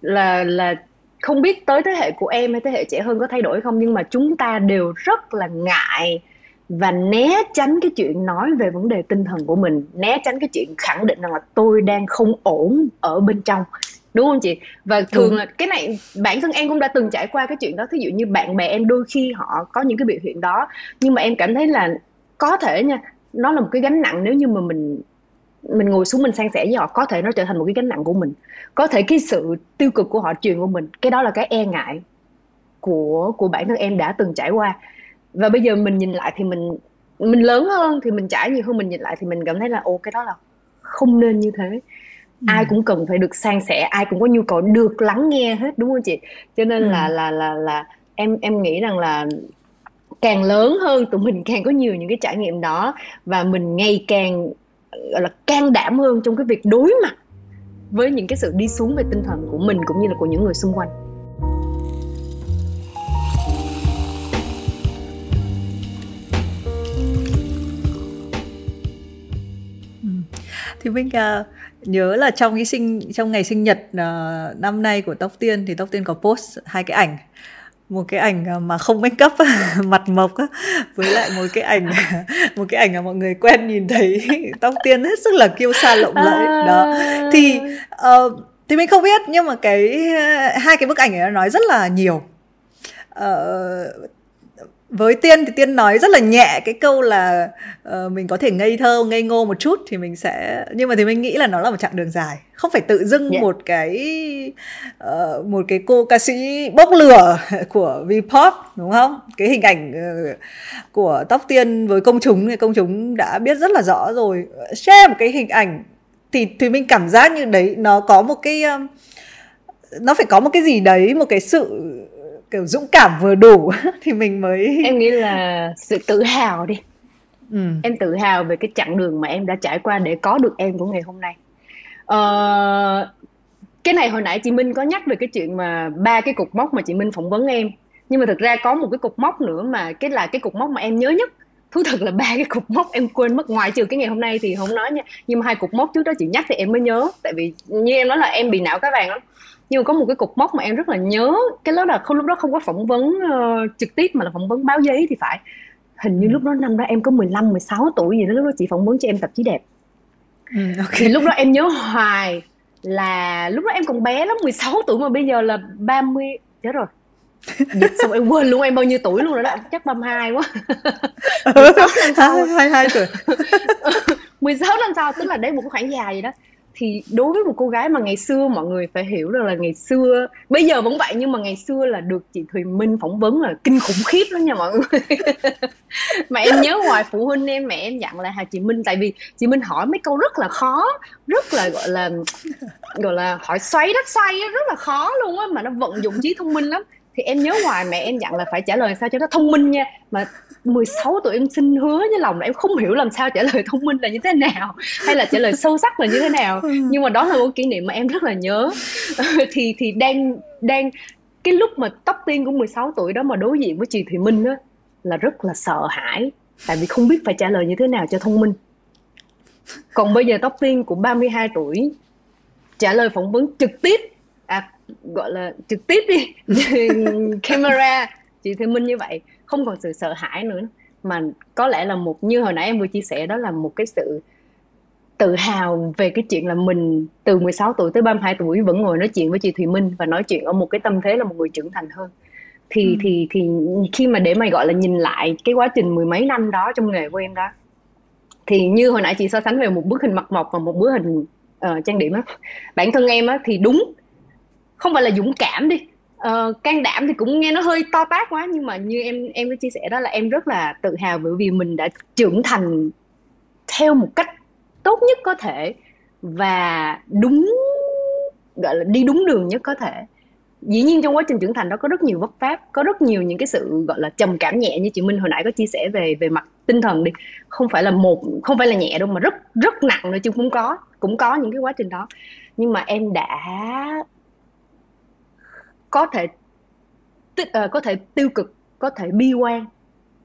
Là là không biết tới thế hệ của em hay thế hệ trẻ hơn có thay đổi không nhưng mà chúng ta đều rất là ngại và né tránh cái chuyện nói về vấn đề tinh thần của mình né tránh cái chuyện khẳng định rằng là tôi đang không ổn ở bên trong đúng không chị? Và thường là cái này bản thân em cũng đã từng trải qua cái chuyện đó. Thí dụ như bạn bè em đôi khi họ có những cái biểu hiện đó nhưng mà em cảm thấy là có thể nha nó là một cái gánh nặng nếu như mà mình mình ngồi xuống mình san sẻ với họ có thể nó trở thành một cái gánh nặng của mình. Có thể cái sự tiêu cực của họ truyền của mình cái đó là cái e ngại của của bản thân em đã từng trải qua. Và bây giờ mình nhìn lại thì mình mình lớn hơn thì mình trải nhiều hơn mình nhìn lại thì mình cảm thấy là ô cái đó là không nên như thế ừ. ai cũng cần phải được san sẻ ai cũng có nhu cầu được lắng nghe hết đúng không chị cho nên ừ. là là là là em em nghĩ rằng là càng lớn hơn tụi mình càng có nhiều những cái trải nghiệm đó và mình ngày càng gọi là can đảm hơn trong cái việc đối mặt với những cái sự đi xuống về tinh thần của mình cũng như là của những người xung quanh thì mình uh, nhớ là trong cái sinh trong ngày sinh nhật uh, năm nay của Tóc Tiên thì Tóc Tiên có post hai cái ảnh. Một cái ảnh à, mà không make up mặt mộc với lại một cái ảnh một cái ảnh mà mọi người quen nhìn thấy tóc tiên hết sức là kiêu sa lộng lẫy. Đó. Thì uh, thì mình không biết nhưng mà cái hai cái bức ảnh ấy nó nói rất là nhiều. Uh, với tiên thì tiên nói rất là nhẹ cái câu là uh, mình có thể ngây thơ ngây ngô một chút thì mình sẽ nhưng mà thì mình nghĩ là nó là một chặng đường dài. Không phải tự dưng yeah. một cái uh, một cái cô ca sĩ bốc lửa của Vpop đúng không? Cái hình ảnh uh, của tóc tiên với công chúng thì công chúng đã biết rất là rõ rồi. Share một cái hình ảnh thì thì mình cảm giác như đấy nó có một cái um, nó phải có một cái gì đấy một cái sự kiểu dũng cảm vừa đủ thì mình mới em nghĩ là sự tự hào đi. Ừ. em tự hào về cái chặng đường mà em đã trải qua để có được em của ngày hôm nay. Ờ, cái này hồi nãy chị Minh có nhắc về cái chuyện mà ba cái cục mốc mà chị Minh phỏng vấn em. Nhưng mà thực ra có một cái cục mốc nữa mà cái là cái cục mốc mà em nhớ nhất. Thú thật là ba cái cục mốc em quên mất ngoài trừ cái ngày hôm nay thì không nói nha. Nhưng mà hai cục mốc trước đó chị nhắc thì em mới nhớ. Tại vì như em nói là em bị não cá vàng lắm nhưng mà có một cái cục mốc mà em rất là nhớ cái đó là không lúc đó không có phỏng vấn uh, trực tiếp mà là phỏng vấn báo giấy thì phải. Hình như lúc đó năm đó em có 15 16 tuổi gì đó lúc đó chị phỏng vấn cho em tạp chí đẹp. Ừ, okay. thì lúc đó em nhớ hoài là lúc đó em còn bé lắm 16 tuổi mà bây giờ là 30 chết rồi. Dịch xong em quên luôn em bao nhiêu tuổi luôn rồi đó chắc 32 quá. 16 năm sau. 22 tuổi. 16 năm sau tức là đấy một khoảng dài gì đó thì đối với một cô gái mà ngày xưa mọi người phải hiểu rằng là ngày xưa, bây giờ vẫn vậy nhưng mà ngày xưa là được chị Thùy Minh phỏng vấn là kinh khủng khiếp lắm nha mọi người. Mà em nhớ ngoài phụ huynh em, mẹ em dặn là, hà, chị Minh, tại vì chị Minh hỏi mấy câu rất là khó, rất là, gọi là gọi là hỏi xoáy đất xoay rất là khó luôn á, mà nó vận dụng trí thông minh lắm. Thì em nhớ hoài, mẹ em dặn là phải trả lời sao cho nó thông minh nha. Mà 16 tuổi em xin hứa với lòng là em không hiểu làm sao trả lời thông minh là như thế nào hay là trả lời sâu sắc là như thế nào. Nhưng mà đó là một kỷ niệm mà em rất là nhớ. Thì thì đang đang cái lúc mà tóc tiên của 16 tuổi đó mà đối diện với chị Thùy Minh á là rất là sợ hãi tại vì không biết phải trả lời như thế nào cho thông minh. Còn bây giờ tóc tiên của 32 tuổi trả lời phỏng vấn trực tiếp à gọi là trực tiếp đi camera chị Thùy Minh như vậy không còn sự sợ hãi nữa mà có lẽ là một như hồi nãy em vừa chia sẻ đó là một cái sự tự hào về cái chuyện là mình từ 16 tuổi tới 32 tuổi vẫn ngồi nói chuyện với chị Thùy Minh và nói chuyện ở một cái tâm thế là một người trưởng thành hơn thì ừ. thì thì khi mà để mà gọi là nhìn lại cái quá trình mười mấy năm đó trong nghề của em đó thì như hồi nãy chị so sánh về một bức hình mặt mộc và một bức hình uh, trang điểm á bản thân em á thì đúng không phải là dũng cảm đi uh, can đảm thì cũng nghe nó hơi to tát quá nhưng mà như em em có chia sẻ đó là em rất là tự hào bởi vì mình đã trưởng thành theo một cách tốt nhất có thể và đúng gọi là đi đúng đường nhất có thể. Dĩ nhiên trong quá trình trưởng thành đó có rất nhiều vấp pháp có rất nhiều những cái sự gọi là trầm cảm nhẹ như chị Minh hồi nãy có chia sẻ về về mặt tinh thần đi. Không phải là một không phải là nhẹ đâu mà rất rất nặng nữa chứ cũng có cũng có những cái quá trình đó. Nhưng mà em đã có thể uh, có thể tiêu cực có thể bi quan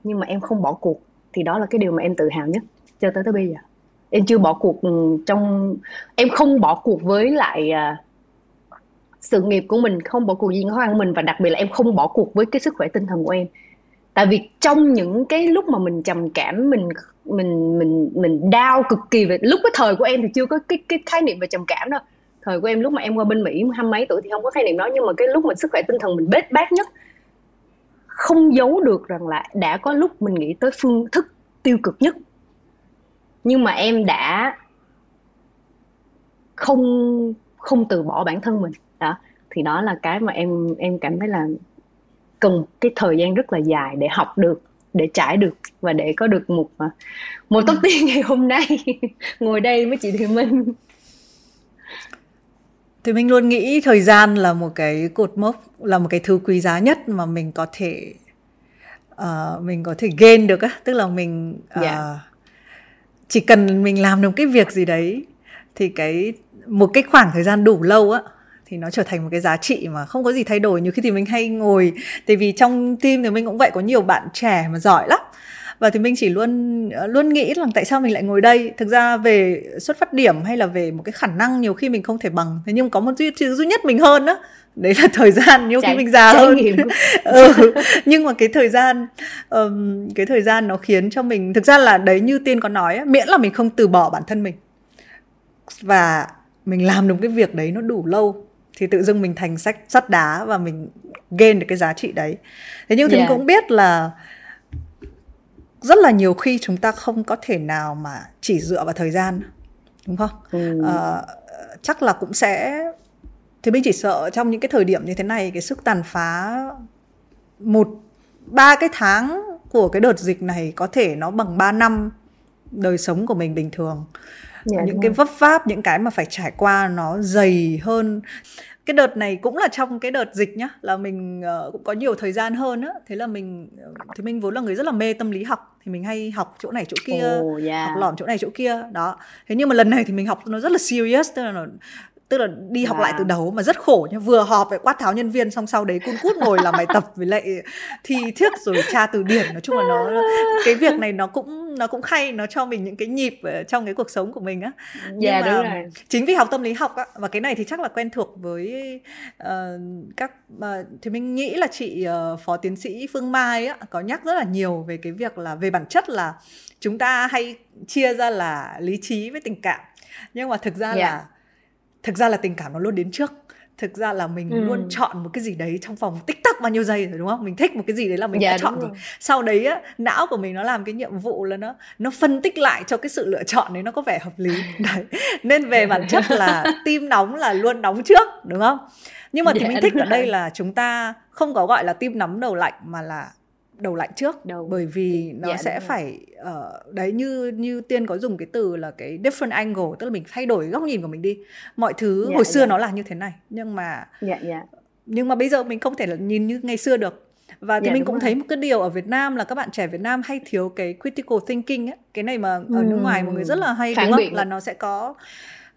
nhưng mà em không bỏ cuộc. Thì đó là cái điều mà em tự hào nhất cho tới tới bây giờ. Em chưa bỏ cuộc ừ, trong em không bỏ cuộc với lại uh, sự nghiệp của mình không bỏ cuộc gì khó khăn của mình và đặc biệt là em không bỏ cuộc với cái sức khỏe tinh thần của em. Tại vì trong những cái lúc mà mình trầm cảm mình mình mình mình đau cực kỳ về lúc cái thời của em thì chưa có cái cái khái niệm về trầm cảm đâu thời của em lúc mà em qua bên mỹ hai mấy tuổi thì không có khái niệm đó nhưng mà cái lúc mà sức khỏe tinh thần mình bết bát nhất không giấu được rằng là đã có lúc mình nghĩ tới phương thức tiêu cực nhất. Nhưng mà em đã không không từ bỏ bản thân mình. Đó thì đó là cái mà em em cảm thấy là cần cái thời gian rất là dài để học được để trải được và để có được một một tóc tiên ngày hôm nay. Ngồi đây với chị Thùy Minh thì mình luôn nghĩ thời gian là một cái cột mốc là một cái thứ quý giá nhất mà mình có thể uh, mình có thể gain được á tức là mình uh, ờ, yeah. Dạ. chỉ cần mình làm được cái việc gì đấy thì cái một cái khoảng thời gian đủ lâu á thì nó trở thành một cái giá trị mà không có gì thay đổi nhiều khi thì mình hay ngồi tại vì trong team thì mình cũng vậy có nhiều bạn trẻ mà giỏi lắm và thì mình chỉ luôn luôn nghĩ rằng tại sao mình lại ngồi đây? Thực ra về xuất phát điểm hay là về một cái khả năng nhiều khi mình không thể bằng. Thế nhưng có một duy, duy nhất mình hơn đó đấy là thời gian. Nhiều khi mình già hơn. ừ. nhưng mà cái thời gian um, cái thời gian nó khiến cho mình thực ra là đấy như tiên có nói miễn là mình không từ bỏ bản thân mình. Và mình làm được cái việc đấy nó đủ lâu thì tự dưng mình thành sách sắt đá và mình gain được cái giá trị đấy. Thế nhưng thì yeah. mình cũng biết là rất là nhiều khi chúng ta không có thể nào mà chỉ dựa vào thời gian đúng không? Ừ. à, chắc là cũng sẽ thì mình chỉ sợ trong những cái thời điểm như thế này cái sức tàn phá một ba cái tháng của cái đợt dịch này có thể nó bằng 3 năm đời sống của mình bình thường. Dạ, những cái vấp váp những cái mà phải trải qua nó dày hơn. Cái đợt này cũng là trong cái đợt dịch nhá là mình uh, cũng có nhiều thời gian hơn á. Thế là mình thì mình vốn là người rất là mê tâm lý học thì mình hay học chỗ này chỗ kia oh, yeah. học lỏm chỗ này chỗ kia đó thế nhưng mà lần này thì mình học nó rất là serious tức là nó tức là đi à. học lại từ đầu mà rất khổ nhá. Vừa họp phải quát tháo nhân viên xong sau đấy cun cút ngồi làm bài tập với lại thi thiết rồi tra từ điển. Nói chung là nó cái việc này nó cũng nó cũng hay nó cho mình những cái nhịp trong cái cuộc sống của mình á. Dạ yeah, đúng rồi. chính vì học tâm lý học á và cái này thì chắc là quen thuộc với uh, các uh, thì mình nghĩ là chị uh, phó tiến sĩ phương mai á có nhắc rất là nhiều về cái việc là về bản chất là chúng ta hay chia ra là lý trí với tình cảm. Nhưng mà thực ra yeah. là thực ra là tình cảm nó luôn đến trước. Thực ra là mình ừ. luôn chọn một cái gì đấy trong vòng tích tắc bao nhiêu giây rồi đúng không? Mình thích một cái gì đấy là mình dạ, đã chọn rồi. rồi. Sau đấy á não của mình nó làm cái nhiệm vụ là nó nó phân tích lại cho cái sự lựa chọn đấy nó có vẻ hợp lý. Đấy. Nên về bản chất là tim nóng là luôn nóng trước đúng không? Nhưng mà thì dạ, mình thích ở đây là chúng ta không có gọi là tim nóng đầu lạnh mà là đầu lạnh trước đầu. bởi vì nó dạ, sẽ phải uh, đấy như như tiên có dùng cái từ là cái different angle tức là mình thay đổi góc nhìn của mình đi mọi thứ dạ, hồi xưa dạ. nó là như thế này nhưng mà dạ, dạ. nhưng mà bây giờ mình không thể là nhìn như ngày xưa được và thì dạ, mình cũng rồi. thấy một cái điều ở Việt Nam là các bạn trẻ Việt Nam hay thiếu cái critical thinking ấy cái này mà ở nước ngoài mọi người rất là hay Phản đúng không là nó sẽ có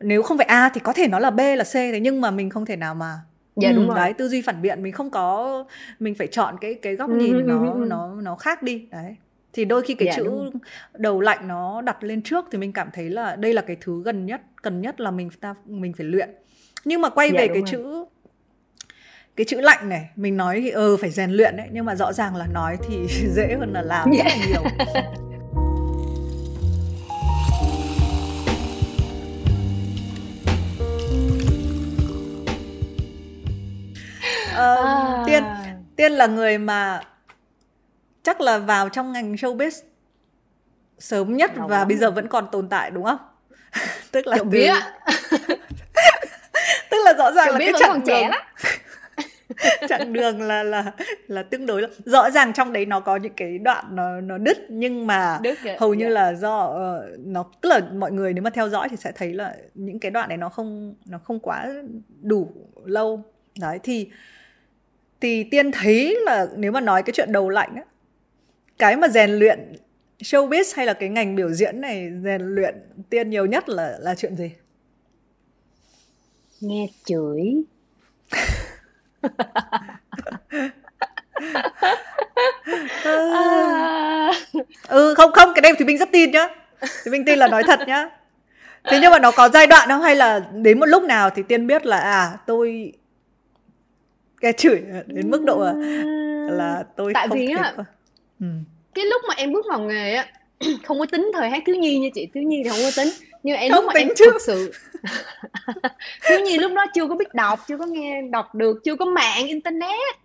nếu không phải A thì có thể nó là B là C thế nhưng mà mình không thể nào mà dạ đúng ừ, rồi. đấy tư duy phản biện mình không có mình phải chọn cái cái góc nhìn ừ, nó nó nó khác đi. Đấy. Thì đôi khi cái dạ, chữ đầu lạnh nó đặt lên trước thì mình cảm thấy là đây là cái thứ gần nhất cần nhất là mình ta mình phải luyện. Nhưng mà quay dạ, về cái rồi. chữ cái chữ lạnh này mình nói thì ờ phải rèn luyện đấy nhưng mà rõ ràng là nói thì dễ hơn là làm rất là nhiều uh, à. tiên tiên là người mà chắc là vào trong ngành showbiz sớm nhất Đúng và bây giờ vẫn còn tồn tại đúng không? Tức là từ... tức là rõ ràng là cái chặng đường lắm. chặng đường là là là tương đối là rõ ràng trong đấy nó có những cái đoạn nó nó đứt nhưng mà đứt hầu như yeah. Là do uh, nó tức là mọi người nếu mà theo dõi thì sẽ thấy là những cái đoạn này nó không nó không quá đủ lâu. Đấy thì thì tiên thấy là nếu mà nói cái chuyện đầu lạnh á cái mà rèn luyện showbiz hay là cái ngành biểu diễn này rèn luyện tiên nhiều nhất là là chuyện gì? Nghe chửi. Ừ không không cái đây thì mình rất tin nhá. Thì mình tin là nói thật nhá. Thế nhưng mà nó có giai đoạn không? Hay là đến một lúc nào thì tiên biết là à tôi nghe chửi đến mức độ là, là tôi tại không vì á ừ. cái lúc mà em bước vào nghề á không có tính thời hát thiếu nhi như chị thiếu nhi thì không có tính. Nhưng em Không lúc mà em chứ. thực sự thiếu nhi lúc đó chưa có biết đọc chưa có nghe đọc được chưa có mạng internet.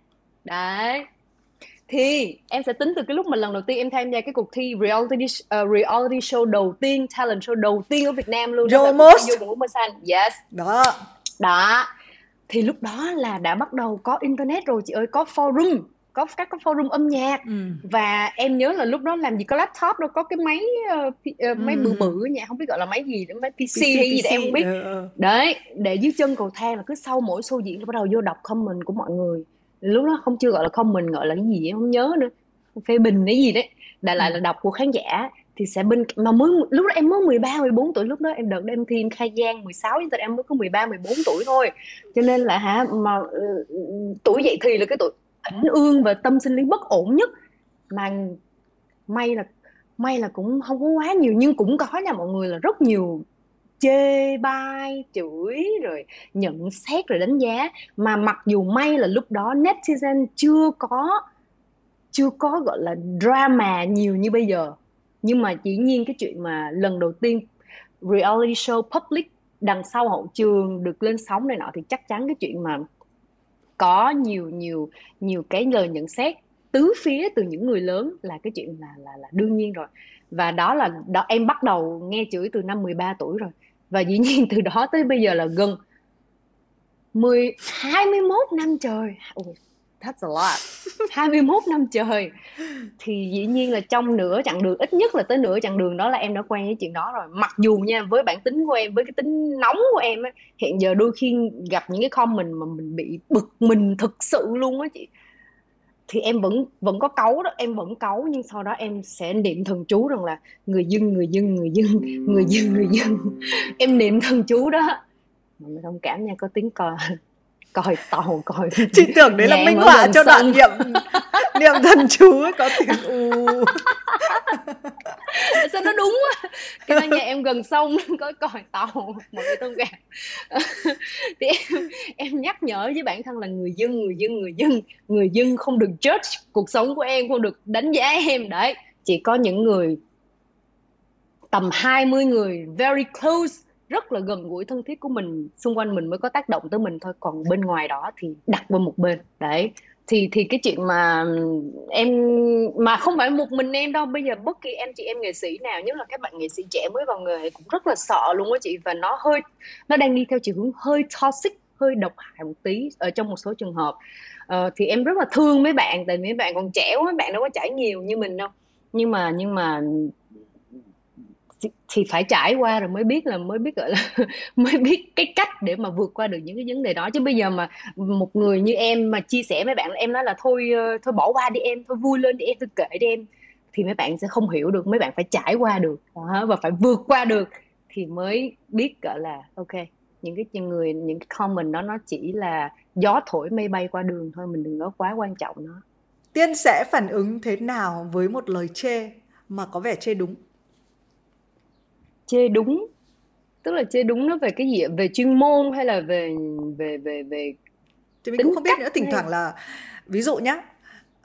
Đấy. Thì em sẽ tính từ cái lúc mà lần đầu tiên em tham gia cái cuộc thi reality uh, reality show đầu tiên talent show đầu tiên ở Việt Nam luôn. Joe Most. vô xanh yes. Đó. Đó thì lúc đó là đã bắt đầu có internet rồi chị ơi có forum có các cái forum âm nhạc ừ. và em nhớ là lúc đó làm gì có laptop đâu có cái máy ờ, pi- ờ, máy Ừ. bự bự nhỉ không biết gọi là máy gì nữa máy PC, hay gì đó em không biết ờ. đấy để dưới chân cầu thang là cứ sau mỗi show diễn là bắt đầu vô đọc comment của mọi người lúc đó không chưa gọi là comment gọi là cái gì em không nhớ nữa phê bình cái gì đấy đại lại Ừ. là đọc của khán giả thì sẽ bên mà mới lúc đó em mới 13 14 tuổi, lúc đó em đợt đó em thi em khai giang 16 nhưng em mới có 13 14 tuổi thôi. Cho nên là hả, mà ừ, tuổi dậy thì là cái tuổi ảnh ương và tâm sinh lý bất ổn nhất. Mà may là may là cũng không có quá nhiều, nhưng cũng có nha mọi người, là rất nhiều chê bai chửi rồi nhận xét rồi đánh giá. Mà mặc dù may là lúc đó netizen chưa có chưa có, gọi là, drama nhiều như bây giờ nhưng mà dĩ nhiên cái chuyện mà lần đầu tiên reality show public đằng sau hậu trường được lên sóng này nọ thì chắc chắn cái chuyện mà có nhiều nhiều nhiều cái lời nhận xét tứ phía từ những người lớn là cái chuyện là là là đương nhiên rồi. Và đó là đó em bắt đầu nghe chửi từ năm 13 tuổi rồi. Và dĩ nhiên từ đó tới bây giờ là gần 10 21 năm trời. Ôi, that's a lot. 21 năm trời. Thì dĩ nhiên là trong nửa chặng đường ít nhất là tới nửa chặng đường đó là em đã quen với chuyện đó rồi. Mặc dù nha với bản tính của em với cái tính nóng của em á, hiện giờ đôi khi gặp những cái comment mà mình bị bực mình thực sự luôn á chị thì em vẫn vẫn có cấu đó em vẫn cấu nhưng sau đó em sẽ niệm thần chú rằng là người dân người dân người dân người dân người dân em niệm thần chú đó mọi người thông cảm nha có tiếng còi còi tàu còi chị tưởng đấy là minh họa cho đoạn sông. niệm niệm thần chú ấy có tiếng u sao nó đúng quá? Cái nhà em gần sông có còi tàu mọi người thông cảm thì em, em nhắc nhở với bản thân là người dân người dân người dân. Người dân không được judge cuộc sống của em không được đánh giá em. Đấy chỉ có những người tầm 20 người very close rất là gần gũi thân thiết của mình xung quanh mình mới có tác động tới mình thôi. Còn bên ngoài đó thì đặt qua một bên. Đấy. Thì thì cái chuyện mà em mà không phải một mình em đâu. Bây giờ bất kỳ em chị em nghệ sĩ nào nhất là các bạn nghệ sĩ trẻ mới vào nghề cũng rất là sợ luôn á chị. Và nó hơi nó đang đi theo chiều hướng hơi toxic hơi độc hại một tí ở trong một số trường hợp. Ờ, thì em rất là thương mấy bạn. Tại vì mấy bạn còn trẻ quá mấy bạn đâu có trải nhiều như mình đâu. Nhưng mà nhưng mà thì, phải trải qua rồi mới biết là mới biết gọi là mới biết cái cách để mà vượt qua được những cái vấn đề đó. Chứ bây giờ mà một người như em mà chia sẻ với bạn em nói là thôi ờ, thôi bỏ qua đi em thôi vui lên đi em thôi kệ đi em thì mấy bạn sẽ không hiểu được mấy bạn phải trải qua được. Đó, và phải vượt qua được thì mới biết gọi là ok những cái người những cái comment đó nó chỉ là gió thổi mây bay qua đường thôi mình đừng có quá quan trọng nó. Tiên sẽ phản ứng thế nào với một lời chê mà có vẻ chê đúng? Chê đúng. Tức là chê đúng nó về cái gì về chuyên môn hay là về về về về thì mình cũng không biết nữa. Thỉnh hay- thoảng là ví dụ nhá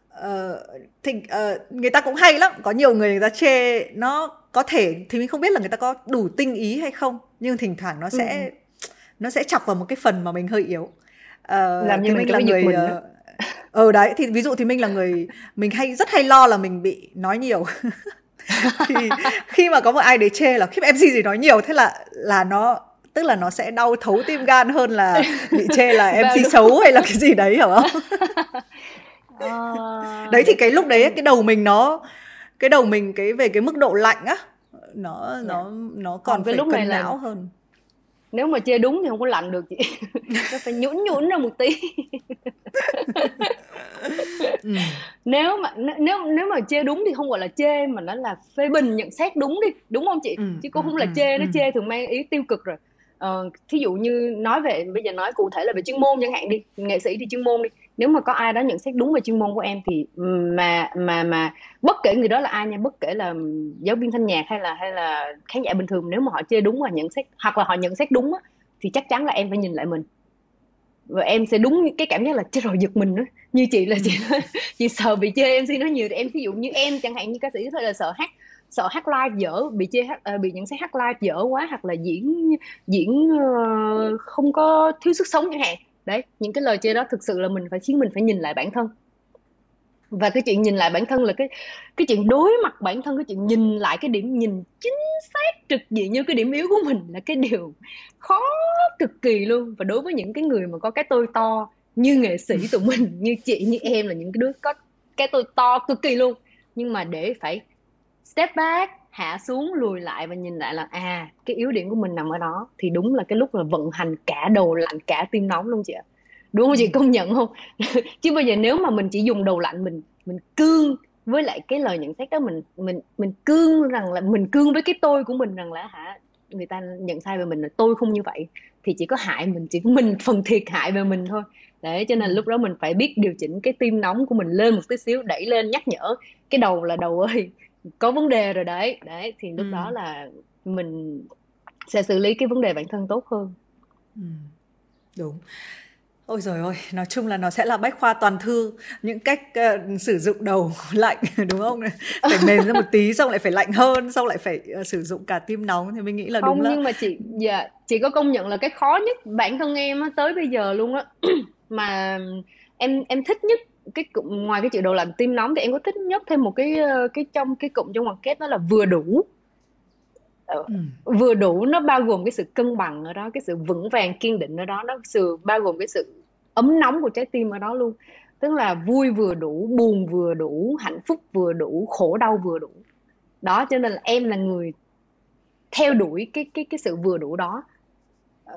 ờ, thỉnh ờ, người ta cũng hay lắm. Có nhiều người người ta chê nó có thể thì mình không biết là người ta có đủ tinh ý hay không. Nhưng thỉnh thoảng nó sẽ nó sẽ chọc vào một cái phần mà mình hơi yếu. Ờ, Làm như mình mình là người mình ờ đó. ờ, đấy thì ví dụ thì mình là người mình hay rất hay lo là mình bị nói nhiều thì khi mà có một ai đấy chê là khiếp MC gì nói nhiều thế là là nó tức là nó sẽ đau thấu tim gan hơn là bị chê là Và MC đúng- xấu hay là cái gì đấy hiểu không? Ờ, đấy thì cái lúc đấy ấy, cái đầu mình nó cái đầu mình cái về cái mức độ lạnh á nó nó nó còn Còn cái phải lúc cân này là- não hơn nếu mà chê đúng thì không có lạnh được chị. Nó phải nhũn nhũn ra một tí. Ừ. nếu mà nếu nếu mà chê đúng thì không gọi là chê mà nó là phê bình nhận xét đúng đi. Đúng không chị? Ừ, chứ cũng ừ, không là ừ, chê nó chê thường mang ý tiêu cực rồi. Ờ, thí dụ như nói về bây giờ nói cụ thể là về chuyên môn chẳng hạn đi. Nghệ sĩ thì chuyên môn đi nếu mà có ai đó nhận xét đúng về chuyên môn của em thì mà mà mà bất kể người đó là ai nha bất kể là giáo viên thanh nhạc hay là hay là khán giả bình thường nếu mà họ chơi đúng và nhận xét hoặc là họ nhận xét đúng á, thì chắc chắn là em phải nhìn lại mình. Và em sẽ đúng cái cảm giác là chết rồi giật mình đó. Như chị là chị nói, chị sợ bị chơi MC nó nhiều. Thì em ví dụ như em chẳng hạn như ca sĩ thôi là sợ hát sợ hát live dở bị chê hát uh, bị nhận xét hát live dở quá hoặc là diễn diễn uh, không có thiếu sức sống chẳng hạn đấy những cái lời chê đó thực sự là mình phải khiến mình phải nhìn lại bản thân. Và cái chuyện nhìn lại bản thân là cái cái chuyện đối mặt bản thân cái chuyện nhìn lại cái điểm nhìn chính xác trực diện như cái điểm yếu của mình là cái điều khó cực kỳ luôn. Và đối với những cái người mà có cái tôi to như nghệ sĩ tụi mình như chị như em là những cái đứa có cái tôi to cực kỳ luôn. Nhưng mà để phải step back hạ xuống lùi lại và nhìn lại là à cái yếu điểm của mình nằm ở đó. Thì đúng là cái lúc là vận hành cả đầu lạnh cả tim nóng luôn chị ạ. Đúng không chị? Ừ. công nhận không? Chứ bây giờ nếu mà mình chỉ dùng đầu lạnh mình mình cương với lại cái lời nhận xét đó mình mình mình cương rằng là mình cương với cái tôi của mình rằng là hả người ta nhận sai về mình là tôi không như vậy thì chỉ có hại mình chỉ có mình phần thiệt hại về mình thôi. Đấy cho nên ừ. lúc đó mình phải biết điều chỉnh cái tim nóng của mình lên một tí xíu đẩy lên nhắc nhở. Cái đầu là đầu ơi có vấn đề rồi đấy đấy thì lúc ừ. đó là mình sẽ xử lý cái vấn đề bản thân tốt hơn ừ. đúng Ôi rồi ôi, nói chung là nó sẽ là bách khoa toàn thư những cách uh, sử dụng đầu lạnh đúng không? Phải mềm ra một tí xong lại phải lạnh hơn, xong lại phải uh, sử dụng cả tim nóng thì mình nghĩ là không, đúng là nhưng mà chị dạ chị có công nhận là cái khó nhất bản thân em á, tới bây giờ luôn á mà em em thích nhất cái cụm ngoài cái chữ đầu lạnh tim nóng thì em có thích nhất thêm một cái ờ, cái trong cái cụm trong ngoặc kép đó là vừa đủ. Ừ. vừa đủ nó bao gồm cái sự cân bằng ở đó cái sự vững vàng kiên định ở đó nó sự bao gồm cái sự ấm nóng của trái tim ở đó luôn. Tức là vui vừa đủ buồn vừa đủ hạnh phúc vừa đủ khổ đau vừa đủ. Đó cho nên là em là người theo đuổi cái cái cái sự vừa đủ đó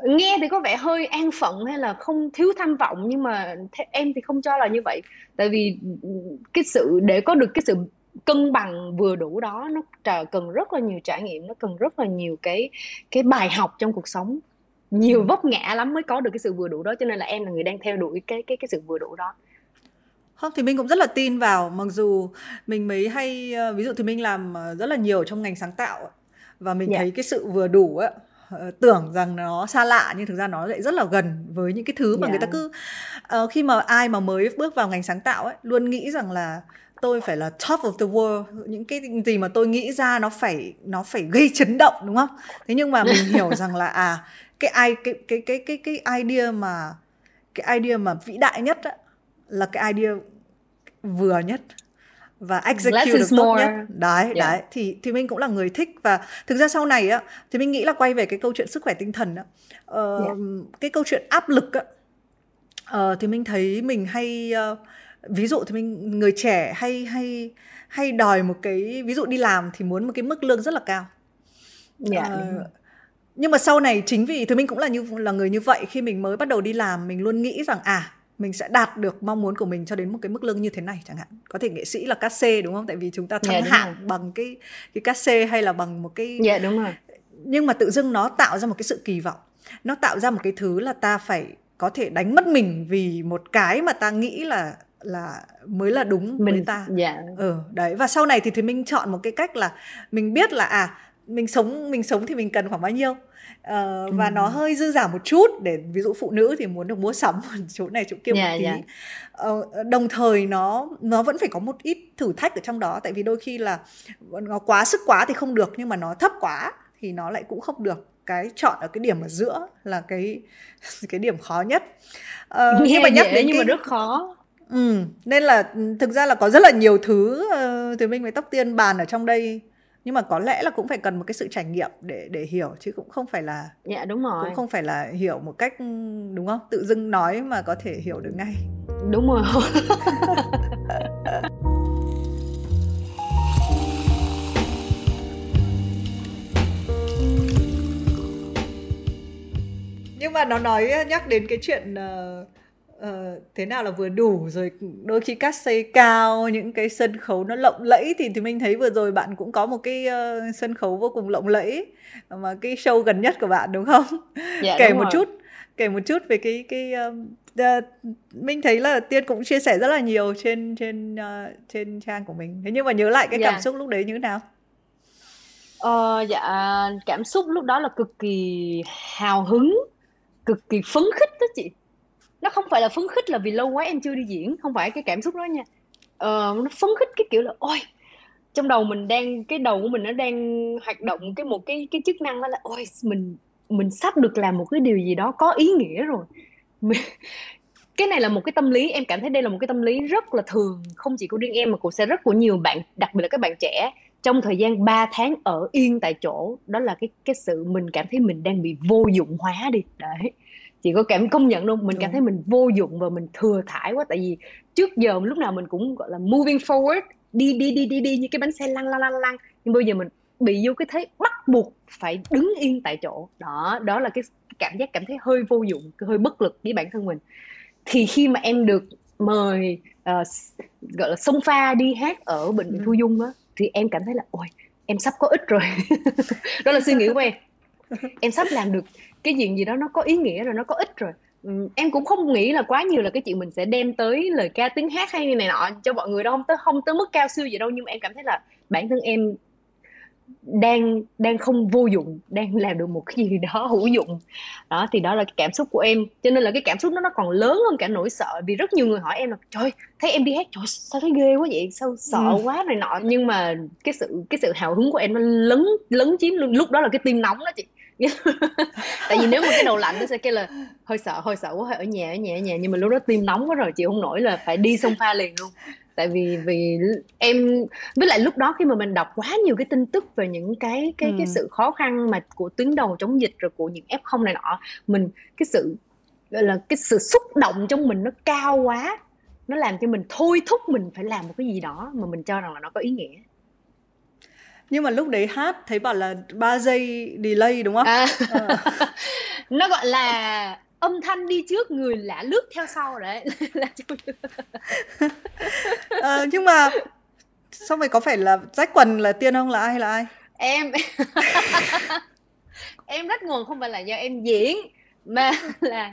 nghe thì có vẻ hơi an phận hay là không thiếu tham vọng nhưng mà em thì không cho là như vậy tại vì cái sự để có được cái sự cân bằng vừa đủ đó nó cần rất là nhiều trải nghiệm nó cần rất là nhiều cái cái bài học trong cuộc sống nhiều vấp ngã lắm mới có được cái sự vừa đủ đó cho nên là em là người đang theo đuổi cái cái cái sự vừa đủ đó không thì mình cũng rất là tin vào mặc dù mình mới hay ví dụ thì mình làm ờ, rất là nhiều trong ngành sáng tạo và mình yeah. Dạ. thấy cái sự vừa đủ Ờ, tưởng rằng nó xa lạ nhưng thực ra nó lại rất là gần với những cái thứ mà yeah. người ta cứ uh, khi mà ai mà mới bước vào ngành sáng tạo ấy luôn nghĩ rằng là tôi phải là top of the world những cái gì mà tôi nghĩ ra nó phải nó phải gây chấn động đúng không thế nhưng mà mình hiểu rằng là à cái ai cái cái cái cái cái idea mà cái idea mà vĩ đại nhất á, là cái idea vừa nhất và execute được tốt more. nhất đấy yeah. đấy thì thì mình cũng là người thích và thực ra sau này á thì mình nghĩ là quay về cái câu chuyện sức khỏe tinh thần á uh, yeah. cái câu chuyện áp lực á uh, thì mình thấy mình hay uh, ví dụ thì mình người trẻ hay hay hay đòi một cái ví dụ đi làm thì muốn một cái mức lương rất là cao yeah, uh, nhưng mà sau này chính vì thì mình cũng là như là người như vậy khi mình mới bắt đầu đi làm mình luôn nghĩ rằng à mình sẽ đạt được mong muốn của mình cho đến một cái mức lương như thế này chẳng hạn. Có thể nghệ sĩ là cát xê đúng không? Tại vì chúng ta thăng yeah, dạ, hạng bằng cái cái cát xê hay là bằng một cái dạ yeah, đúng rồi. Nhưng mà tự dưng nó tạo ra một cái sự kỳ vọng. Nó tạo ra một cái thứ là ta phải có thể đánh mất mình vì một cái mà ta nghĩ là là mới là đúng mình, với ta. dạ. ừ đấy. Và sau này thì thì mình chọn một cái cách là mình biết là à mình sống mình sống thì mình cần khoảng bao nhiêu uh, và ừ. nó hơi dư giả một chút để ví dụ phụ nữ thì muốn được mua sắm chỗ này chỗ kia yeah, một dạ, tí yeah. uh, ờ, đồng thời nó nó vẫn phải có một ít thử thách ở trong đó tại vì đôi khi là nó quá sức quá thì không được nhưng mà nó thấp quá thì nó lại cũng không được cái chọn ở cái điểm ở giữa là cái cái điểm khó nhất uh, nhưng mà nhắc đến nhưng cái... mà rất khó ừ nên là thực ra là có rất là nhiều thứ uh, thì mình với tóc tiên bàn ở trong đây nhưng mà có lẽ là cũng phải cần một cái sự trải nghiệm để để hiểu chứ cũng không phải là dạ đúng rồi. cũng không phải là hiểu một cách đúng không? Tự dưng nói mà có thể hiểu được ngay. Đúng rồi. Nhưng mà nó nói nhắc đến cái chuyện uh, uh, thế nào là vừa đủ rồi đôi khi cắt xây cao những cái sân khấu nó lộng lẫy thì thì mình thấy vừa rồi bạn cũng có một cái uh, sân khấu vô cùng lộng lẫy mà cái show gần nhất của bạn đúng không dạ, kể đúng một rồi. chút kể một chút về cái cái uh, mình thấy là tiên cũng chia sẻ rất là nhiều trên trên uh, trên trang của mình thế nhưng mà nhớ lại cái cảm Dạ. xúc lúc đấy như thế nào Ờ, dạ cảm xúc lúc đó là cực kỳ hào hứng, cực kỳ phấn khích đó chị. Nó không phải là phấn khích là vì lâu quá em chưa đi diễn, không phải cái cảm xúc đó nha. Ờ, nó phấn khích cái kiểu là ôi trong đầu mình đang cái đầu của mình nó đang hoạt động cái một cái cái chức năng đó là ôi mình mình sắp được làm một cái điều gì đó có ý nghĩa rồi. Mình- cái này là một cái tâm lý em cảm thấy đây là một cái tâm lý rất là thường không chỉ của riêng em mà cũng sẽ rất của nhiều bạn đặc biệt là các bạn trẻ trong thời gian 3 tháng ở yên tại chỗ đó là cái cái sự mình cảm thấy mình đang bị vô dụng hóa đi đấy chị có cảm công nhận không mình cảm thấy mình vô dụng và mình thừa thải quá. Tại vì trước giờ lúc nào mình cũng gọi là moving forward đi đi đi đi đi như cái bánh xe lăn lăn lăn lăn. Nhưng bây giờ mình bị vô cái thế bắt buộc phải đứng yên tại chỗ. Đó đó là cái cảm giác cảm thấy hơi vô dụng hơi bất lực với bản thân mình. Thì khi mà em được mời s- gọi là xông pha đi hát ở bệnh viện Ừ. Thu Dung á thì em cảm thấy là ôi em sắp có ích rồi. Đó là suy nghĩ của em. Em sắp làm được cái chuyện gì đó nó có ý nghĩa rồi nó có ích rồi. Ừm, em cũng không nghĩ là quá nhiều là cái chuyện mình sẽ đem tới lời ca tiếng hát hay này nọ cho mọi người đâu không tới không tới mức cao siêu gì đâu nhưng mà em cảm thấy là bản thân em đang đang không vô dụng đang làm được một cái gì đó hữu dụng. Đó thì đó là cái cảm xúc của em. Cho nên là cái cảm xúc đó nó còn lớn hơn cả nỗi sợ vì rất nhiều người hỏi em là trời thấy em đi hát trời sao thấy ghê quá vậy? Sao sợ Ừ. quá? này nọ. Nhưng mà cái sự cái sự hào hứng của em nó lấn lấn chiếm luôn lúc đó là cái tim nóng đó chị tại vì nếu mà cái đầu lạnh nó sẽ kêu là hơi sợ hơi sợ quá hơi ở nhà ở nhà ở nhà. Nhưng mà lúc đó tim nóng quá rồi chịu không nổi là phải đi xông pha liền luôn. Tại vì vì em với lại lúc đó khi mà mình đọc quá nhiều cái tin tức về những cái cái cái Ừ. sự khó khăn mà của tuyến đầu chống dịch rồi của những F0 này nọ mình cái sự gọi là cái sự xúc động trong mình nó cao quá nó làm cho mình thôi thúc mình phải làm một cái gì đó mà mình cho rằng là nó có ý nghĩa nhưng mà lúc đấy hát thấy bảo là 3 giây delay đúng không? À, Ờ. nó gọi là âm thanh đi trước người lạ lướt theo sau đấy. Là Ờ, nhưng mà xong rồi có phải là rách quần là tiên không là ai hay là ai? Em. Em rất nguồn không phải là do em diễn mà là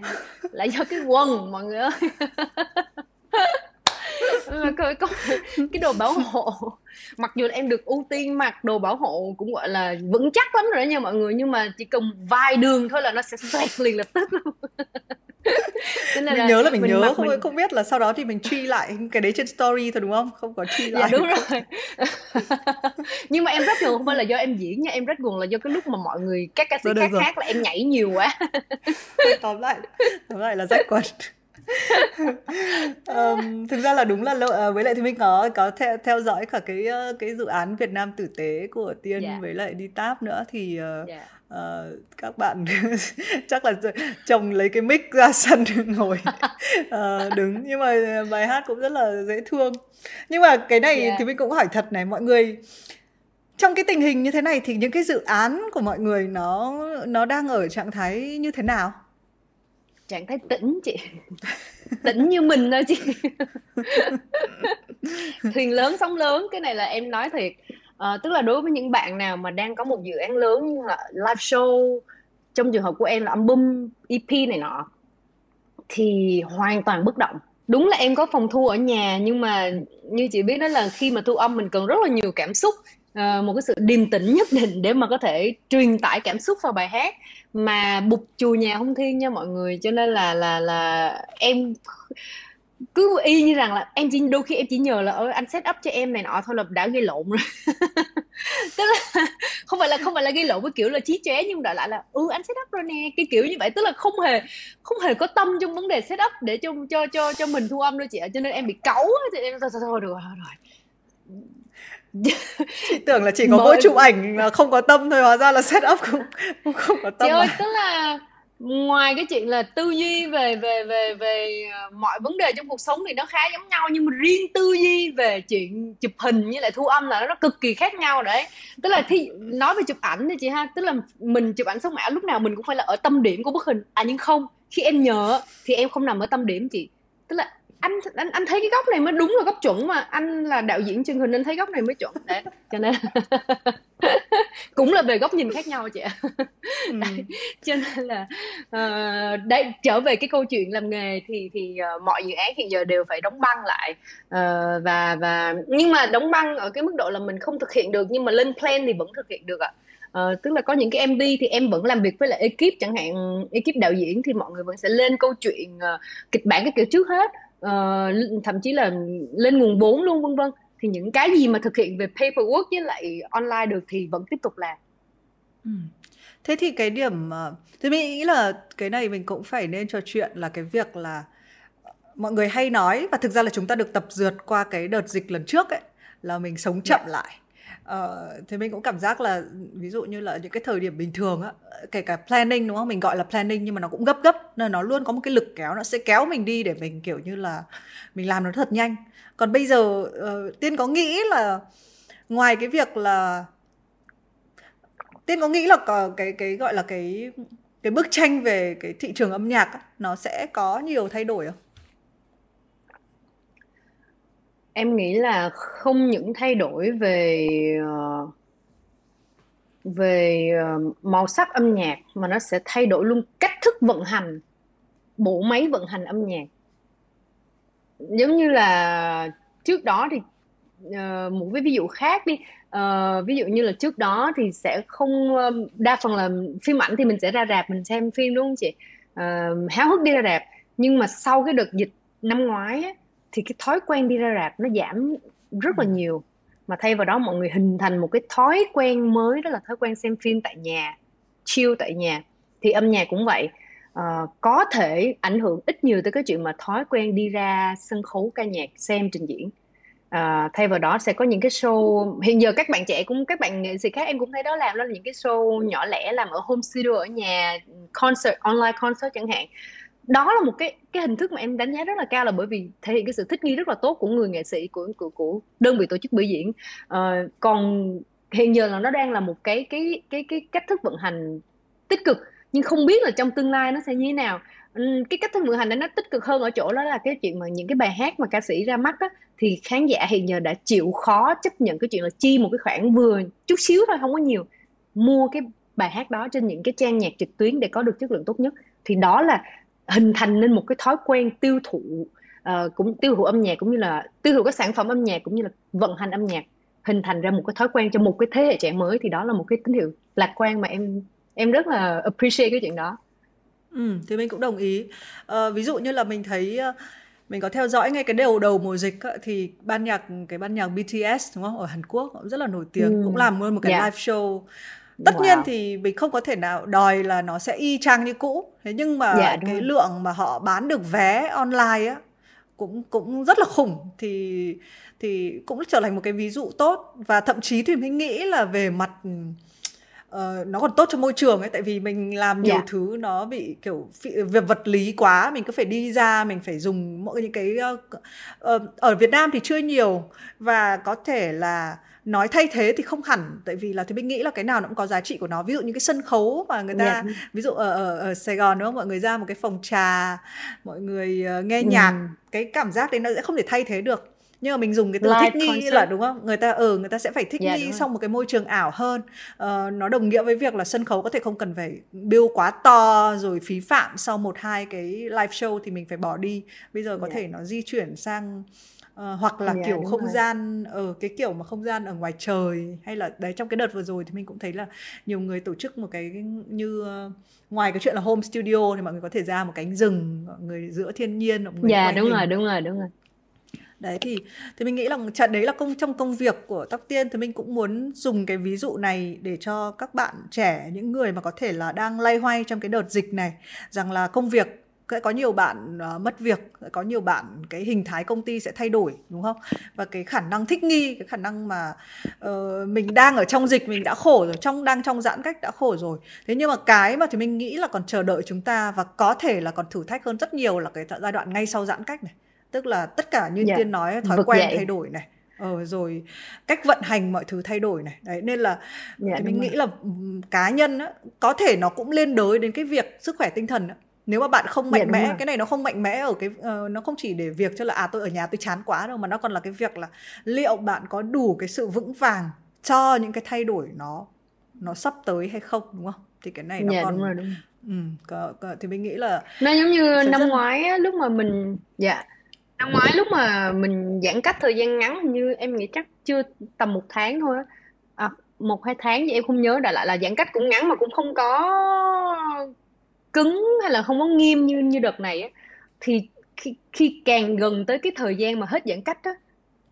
là do cái quần mọi người ơi Mà coi có cái đồ bảo hộ. Mặc dù là em được ưu tiên mặc đồ bảo hộ cũng gọi là vững chắc lắm rồi đó nha mọi người nhưng mà chỉ cần vài đường thôi là nó sẽ xoẹt liền lập tức. Luôn nên mình nhớ là mình, mình nhớ không mình- không biết là sau đó thì mình truy lại cái đấy trên story thôi đúng không? Không có truy dạ lại. đúng rồi. Nhưng mà em rất buồn không phải là do em diễn nha em rất buồn là do cái lúc mà mọi người các ca sĩ được khác rồi. hát là em nhảy nhiều quá. Tóm lại tóm lại là rách quần Ờm, thực ra là đúng là lâu- à, với lại thì mình có có theo theo dõi cả cái ờ, cái dự án Việt Nam tử tế của Tiên Dạ. với lại đi táp nữa thì ờ, dạ ờ, các bạn chắc là chồng lấy cái mic ra sân ngồi ờ, đứng nhưng mà bài hát cũng rất là dễ thương nhưng mà cái này Dạ. thì mình cũng hỏi thật này mọi người trong cái tình hình như thế này thì những cái dự án của mọi người nó nó đang ở trạng thái như thế nào trạng thái tĩnh chị. Tĩnh như mình thôi chị. Thuyền lớn sóng lớn cái này là em nói thiệt. Ờ, tức là đối với những bạn nào mà đang có một dự án lớn như là live show trong trường hợp của em là album EP này nọ thì hoàn toàn bất động. Đúng là em có phòng thu ở nhà nhưng mà như chị biết đó là khi mà thu âm mình cần rất là nhiều cảm xúc ờ, một cái sự điềm tĩnh nhất định để mà có thể truyền tải cảm xúc vào bài hát mà bụt chùa nhà không thiên nha mọi người, cho nên là là là em cứ y như rằng là em chỉ, đôi khi em chỉ nhờ là ơi anh set up cho em này nọ thôi là đã gây lộn rồi. Tức là không phải là, không phải là gây lộn với kiểu là trí chóe nhưng đại lại là ừ anh set up rồi nè. Cái kiểu như vậy, tức là không hề không hề có tâm trong vấn đề set up để cho cho cho cho mình thu âm đâu chị ạ, cho nên em bị cáu thì em, thôi thôi thôi, được rồi rồi chị tưởng là chỉ có mỗi chụp ảnh là không có tâm thôi hóa ra là set up cũng, cũng không có tâm Chị ơi, à. tức là ngoài cái chuyện là tư duy về về về về ờ, mọi vấn đề trong cuộc sống thì nó khá giống nhau nhưng mà riêng tư duy về chuyện chụp hình với lại thu âm là nó cực kỳ khác nhau đấy. Tức là thì nói về chụp ảnh thì chị ha, tức là mình chụp ảnh sống ảo lúc nào mình cũng phải là ở tâm điểm của bức hình. À nhưng không, khi em nhờ thì em không nằm ở tâm điểm chị. Tức là anh anh anh thấy cái góc này mới đúng là góc chuẩn mà. Anh là đạo diễn truyền hình anh thấy góc này mới chuẩn. Đấy cho nên cũng là về góc nhìn khác nhau chị ạ. Ừ. cho nên là uh, đây trở về cái câu chuyện làm nghề thì thì uh, mọi dự án hiện giờ đều phải đóng băng lại. Uh, và và nhưng mà đóng băng ở cái mức độ là mình không thực hiện được nhưng mà lên plan thì vẫn thực hiện được ạ. Uh, tức là có những cái MV thì em vẫn làm việc với lại ekip chẳng hạn ekip đạo diễn thì mọi người vẫn sẽ lên câu chuyện uh, kịch bản cái kiểu trước hết uh, thậm chí là lên nguồn vốn luôn vân vân thì những cái gì mà thực hiện về paperwork với lại online được thì vẫn tiếp tục làm ừ. thế thì cái điểm thì mình nghĩ là cái này mình cũng phải nên trò chuyện là cái việc là mọi người hay nói và thực ra là chúng ta được tập dượt qua cái đợt dịch lần trước ấy là mình sống chậm yeah. Dạ. lại Ờ, thế mình cũng cảm giác là ví dụ như là những cái thời điểm bình thường á kể cả planning đúng không? Mình gọi là planning nhưng mà nó cũng gấp gấp nên nó luôn có một cái lực kéo nó sẽ kéo mình đi để mình kiểu như là mình làm nó thật nhanh. Còn bây giờ uh, tiên có nghĩ là ngoài cái việc là tiên có nghĩ là có cái cái gọi là cái cái bức tranh về cái thị trường âm nhạc á, nó sẽ có nhiều thay đổi không? Em nghĩ là không những thay đổi về ờ, về ờ, màu sắc âm nhạc mà nó sẽ thay đổi luôn cách thức vận hành bộ máy vận hành âm nhạc. Giống như là trước đó thì uh, một cái ví dụ khác đi. Uh, ví dụ như là trước đó thì sẽ không đa phần là phim ảnh thì mình sẽ ra rạp mình xem phim đúng không chị? Uh, háo hức đi ra rạp. Nhưng mà sau cái đợt dịch năm ngoái ấy, thì cái thói quen đi ra rạp nó giảm rất là ừ. nhiều. Mà thay vào đó mọi người hình thành một cái thói quen mới đó là thói quen xem phim tại nhà chill tại nhà. Thì âm nhạc cũng vậy. Uh, có thể ảnh hưởng ít nhiều tới cái chuyện mà thói quen đi ra sân khấu ca nhạc xem trình diễn. Uh, thay vào đó sẽ có những cái show. Hiện giờ các bạn trẻ cũng các bạn nghệ sĩ khác em cũng thấy đó làm đó là những cái show nhỏ lẻ làm ở home studio ở nhà concert online concert chẳng hạn đó là một cái cái hình thức mà em đánh giá rất là cao là bởi vì thể hiện cái sự thích nghi rất là tốt của người nghệ sĩ của của, của đơn vị tổ chức biểu diễn. À, còn hiện giờ là nó đang là một cái cái cái cái cách thức vận hành tích cực nhưng không biết là trong tương lai nó sẽ như thế nào. Ừ, cái cách thức vận hành đó nó tích cực hơn ở chỗ đó là cái chuyện mà những cái bài hát mà ca sĩ ra mắt đó thì khán giả hiện giờ đã chịu khó chấp nhận cái chuyện là chi một cái khoản vừa chút xíu thôi không có nhiều mua cái bài hát đó trên những cái trang nhạc trực tuyến để có được chất lượng tốt nhất. Thì đó là hình thành nên một cái thói quen tiêu thụ uh, cũng tiêu thụ âm nhạc cũng như là tiêu thụ các sản phẩm âm nhạc cũng như là vận hành âm nhạc hình thành ra một cái thói quen cho một cái thế hệ trẻ mới thì đó là một cái tín hiệu lạc quan mà em em rất là appreciate cái chuyện đó. Ừ, thì mình cũng đồng ý. Uh, ví dụ như là mình thấy uh, mình có theo dõi ngay cái đầu đầu mùa dịch á, thì ban nhạc cái ban nhạc BTS đúng không ở Hàn Quốc cũng rất là nổi tiếng ừ. cũng làm luôn một cái yeah. live show tất wow. nhiên thì mình không có thể nào đòi là nó sẽ y chang như cũ thế nhưng mà dạ, cái rồi. lượng mà họ bán được vé online á cũng cũng rất là khủng thì thì cũng trở thành một cái ví dụ tốt và thậm chí thì mình nghĩ là về mặt uh, nó còn tốt cho môi trường ấy tại vì mình làm nhiều yeah. Dạ. thứ nó bị kiểu việc vật lý quá mình cứ phải đi ra mình phải dùng mỗi những cái uh, uh, ở Việt Nam thì chưa nhiều và có thể là nói thay thế thì không hẳn tại vì là thì mình nghĩ là cái nào nó cũng có giá trị của nó ví dụ như cái sân khấu mà người ta yeah. Ví dụ ở, ở ở Sài Gòn đúng không mọi người ra một cái phòng trà mọi người uh, nghe nhạc ừ. cái cảm giác đấy nó sẽ không thể thay thế được nhưng mà mình dùng cái từ Live thích nghi concert. là đúng không người ta ở ừ, người ta sẽ phải thích yeah, nghi trong một cái môi trường ảo hơn uh, nó đồng nghĩa với việc là sân khấu có thể không cần phải build quá to rồi phí phạm sau một hai cái live show thì mình phải bỏ đi bây giờ có yeah. Thể nó di chuyển sang Uh, hoặc là yeah, kiểu không rồi. gian ở ờ, cái kiểu mà không gian ở ngoài trời hay là đấy trong cái đợt vừa rồi thì mình cũng thấy là nhiều người tổ chức một cái như uh, ngoài cái chuyện là home studio thì mọi người có thể ra một cánh rừng mọi người giữa thiên nhiên mọi người dạ yeah, đúng hình. rồi đúng rồi đúng rồi đấy thì thì mình nghĩ là trận đấy là công trong công việc của tóc tiên thì mình cũng muốn dùng cái ví dụ này để cho các bạn trẻ những người mà có thể là đang lay hoay trong cái đợt dịch này rằng là công việc sẽ có nhiều bạn uh, mất việc sẽ có nhiều bạn cái hình thái công ty sẽ thay đổi đúng không và cái khả năng thích nghi cái khả năng mà uh, mình đang ở trong dịch mình đã khổ rồi trong đang trong giãn cách đã khổ rồi thế nhưng mà cái mà thì mình nghĩ là còn chờ đợi chúng ta và có thể là còn thử thách hơn rất nhiều là cái giai đoạn ngay sau giãn cách này tức là tất cả như yeah. Dạ. tiên nói thói Vực quen dậy. thay đổi này ờ, rồi cách vận hành mọi thứ thay đổi này đấy nên là dạ, mình nghĩ rồi. là cá nhân á, có thể nó cũng liên đới đến cái việc sức khỏe tinh thần á nếu mà bạn không Dạ mạnh đúng mẽ cái này nó không mạnh mẽ ở cái ờ, nó không chỉ để việc cho là à tôi ở nhà tôi chán quá đâu mà nó còn là cái việc là liệu bạn có đủ cái sự vững vàng cho những cái thay đổi nó nó sắp tới hay không đúng không thì cái này nó Dạ còn đúng rồi đúng rồi. ừ, có, có, thì mình nghĩ là Nó giống như sẽ năm rất ngoái á, lúc mà mình dạ năm ngoái lúc mà mình giãn cách thời gian ngắn hình như em nghĩ chắc chưa tầm một tháng thôi á. À, một hai tháng gì em không nhớ đại lại là giãn cách cũng ngắn mà cũng không có cứng hay là không có nghiêm như như đợt này á thì khi, khi càng gần tới cái thời gian mà hết giãn cách á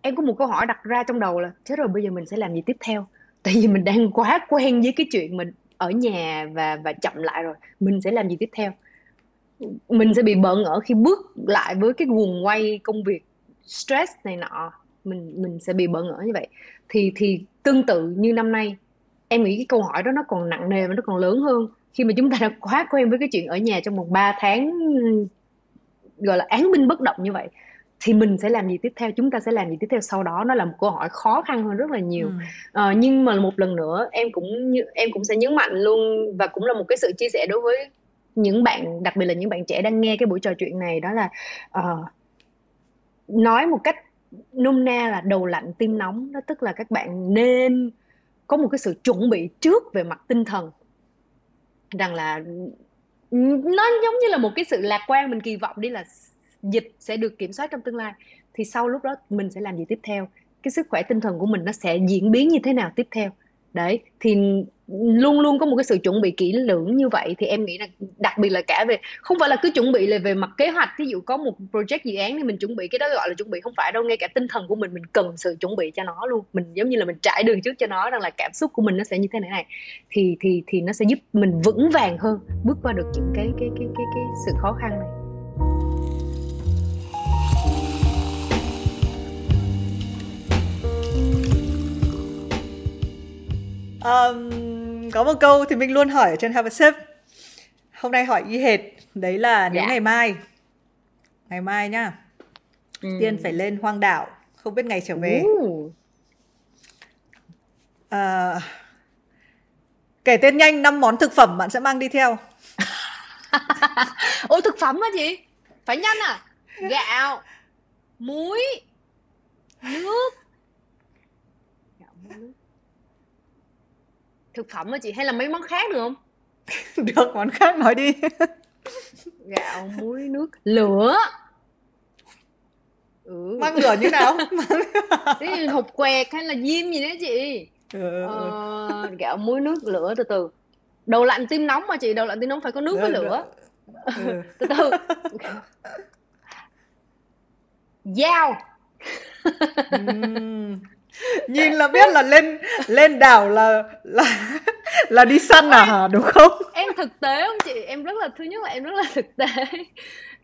em có một câu hỏi đặt ra trong đầu là chết rồi bây giờ mình sẽ làm gì tiếp theo? Tại vì mình đang quá quen với cái chuyện mình ở nhà và và chậm lại rồi mình sẽ làm gì tiếp theo? Mình sẽ bị bỡ ngỡ khi bước lại với cái guồng quay công việc stress này nọ mình mình sẽ bị bỡ ngỡ như vậy. Thì thì tương tự như năm nay em nghĩ cái câu hỏi đó nó còn nặng nề và nó còn lớn hơn khi mà chúng ta đã quá quen với cái chuyện ở nhà trong vòng 3 tháng gọi là án binh bất động như vậy thì mình sẽ làm gì tiếp theo? Chúng ta sẽ làm gì tiếp theo sau đó? Nó là một câu hỏi khó khăn hơn rất là nhiều. Ừ. Ờ, nhưng mà một lần nữa em cũng như em cũng sẽ nhấn mạnh luôn và cũng là một cái sự chia sẻ đối với những bạn đặc biệt là những bạn trẻ đang nghe cái buổi trò chuyện này đó là ờ, nói một cách nôm na là đầu lạnh tim nóng. Đó tức là các bạn nên có một cái sự chuẩn bị trước về mặt tinh thần rằng là nó giống như là một cái sự lạc quan, mình kỳ vọng đi là dịch sẽ được kiểm soát trong tương lai. Thì sau lúc đó mình sẽ làm gì tiếp theo? Cái sức khỏe tinh thần của mình nó sẽ diễn biến như thế nào tiếp theo? Đấy, thì luôn luôn có một cái sự chuẩn bị kỹ lưỡng như vậy thì em nghĩ là đặc biệt là cả về, không phải là cứ chuẩn bị là về mặt kế hoạch. Ví dụ có một project dự án thì mình chuẩn bị, cái đó gọi là chuẩn bị, không phải đâu, ngay cả tinh thần của mình mình cần sự chuẩn bị cho nó luôn. Mình giống như là mình trải đường trước cho nó, rằng là cảm xúc của mình nó sẽ như thế này này. Thì thì thì nó sẽ giúp mình vững vàng hơn bước qua được những cái cái cái cái cái sự khó khăn này. Um, có một câu thì mình luôn hỏi ở trên Have a Sip Hôm nay hỏi y hệt Đấy là nếu Dạ. ngày mai Ngày mai nhá ừ. Tiên phải lên hoang đảo Không biết ngày trở về. Ờ, Kể tên nhanh 5 món thực phẩm bạn sẽ mang đi theo Ôi thực phẩm hả chị? Phải nhanh à? Gạo, muối, nước. Gạo, muối, nước. Thực phẩm hả chị? Hay là mấy món khác được không? Được món khác nói đi Gạo, muối, nước, lửa. Ừ. Mang lửa như nào là hộp quẹt hay là diêm gì đó chị? ừ, Ờ, gạo, muối, nước, lửa từ từ. Đầu lạnh tim nóng mà chị, đầu lạnh tim nóng phải có nước với Được, lửa. ừ. Từ từ. Dao. Nhìn là biết là lên lên đảo là là là đi săn à hả? Đúng không? em thực tế không chị? Em rất là thứ nhất là em rất là thực tế.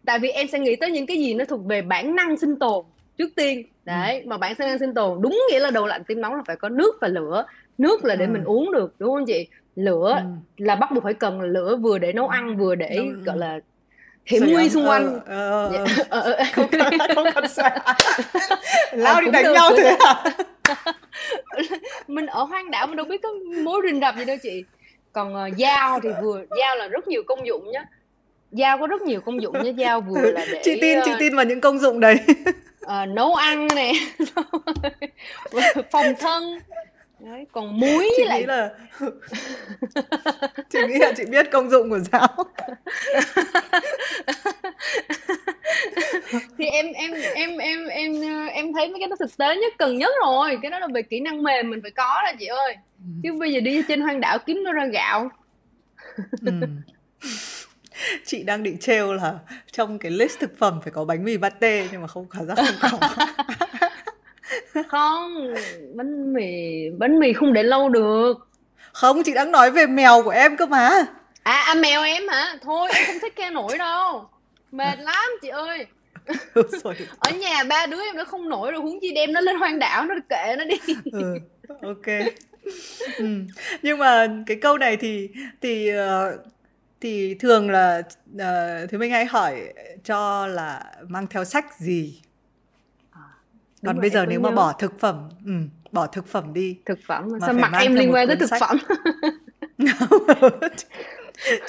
Tại vì em sẽ nghĩ tới những cái gì nó thuộc về bản năng sinh tồn trước tiên. Đấy mà bản năng sinh tồn đúng nghĩa là đầu lạnh tim nóng là phải có nước và lửa. Nước là để Ừ. mình uống được đúng không chị? Lửa Ừ. là bắt buộc phải cần lửa vừa để nấu ăn vừa để Nấu- gọi là hiểm nguy xung ờ, quanh. Ờ, ờ, Dạ, ờ, ờ, không cần không cần lao đi đánh được, nhau thế à mình ở hoang đảo mình đâu biết có mối rình rập gì đâu chị. Còn ờ, dao thì vừa dao là rất nhiều công dụng nhá. Dao có rất nhiều công dụng nhá. Dao vừa là để chị tin chị ờ, tin vào những công dụng đấy. ờ, nấu ăn nè phòng thân Đấy, còn muối chị lại nghĩ là chị nghĩ là chị biết công dụng của dao thì em em em em em em thấy mấy cái đó thực tế nhất cần nhất rồi. Cái đó là về kỹ năng mềm mình phải có là chị ơi. Chứ bây giờ đi trên hoang đảo kiếm nó ra gạo. Ừm. chị đang định trêu là trong cái list thực phẩm phải có bánh mì pate nhưng mà không khả giác không có không bánh mì bánh mì không để lâu được. Không chị đang nói về mèo của em cơ mà. À, à mèo em hả? Thôi em không thích ke nổi đâu. Mệt lắm chị ơi. Ở nhà ba đứa em đã không nổi rồi huống chi đem nó lên hoang đảo nó kệ nó đi. Ừ, ok. Ừ. nhưng mà cái câu này thì thì ờ, thì thường là uh, thì mình hay hỏi cho là mang theo sách gì Đúng còn rồi, bây giờ nếu mà nhớ. bỏ thực phẩm ừ, bỏ thực phẩm đi thực phẩm Mà sao mặt em theo liên quan tới thực sách. phẩm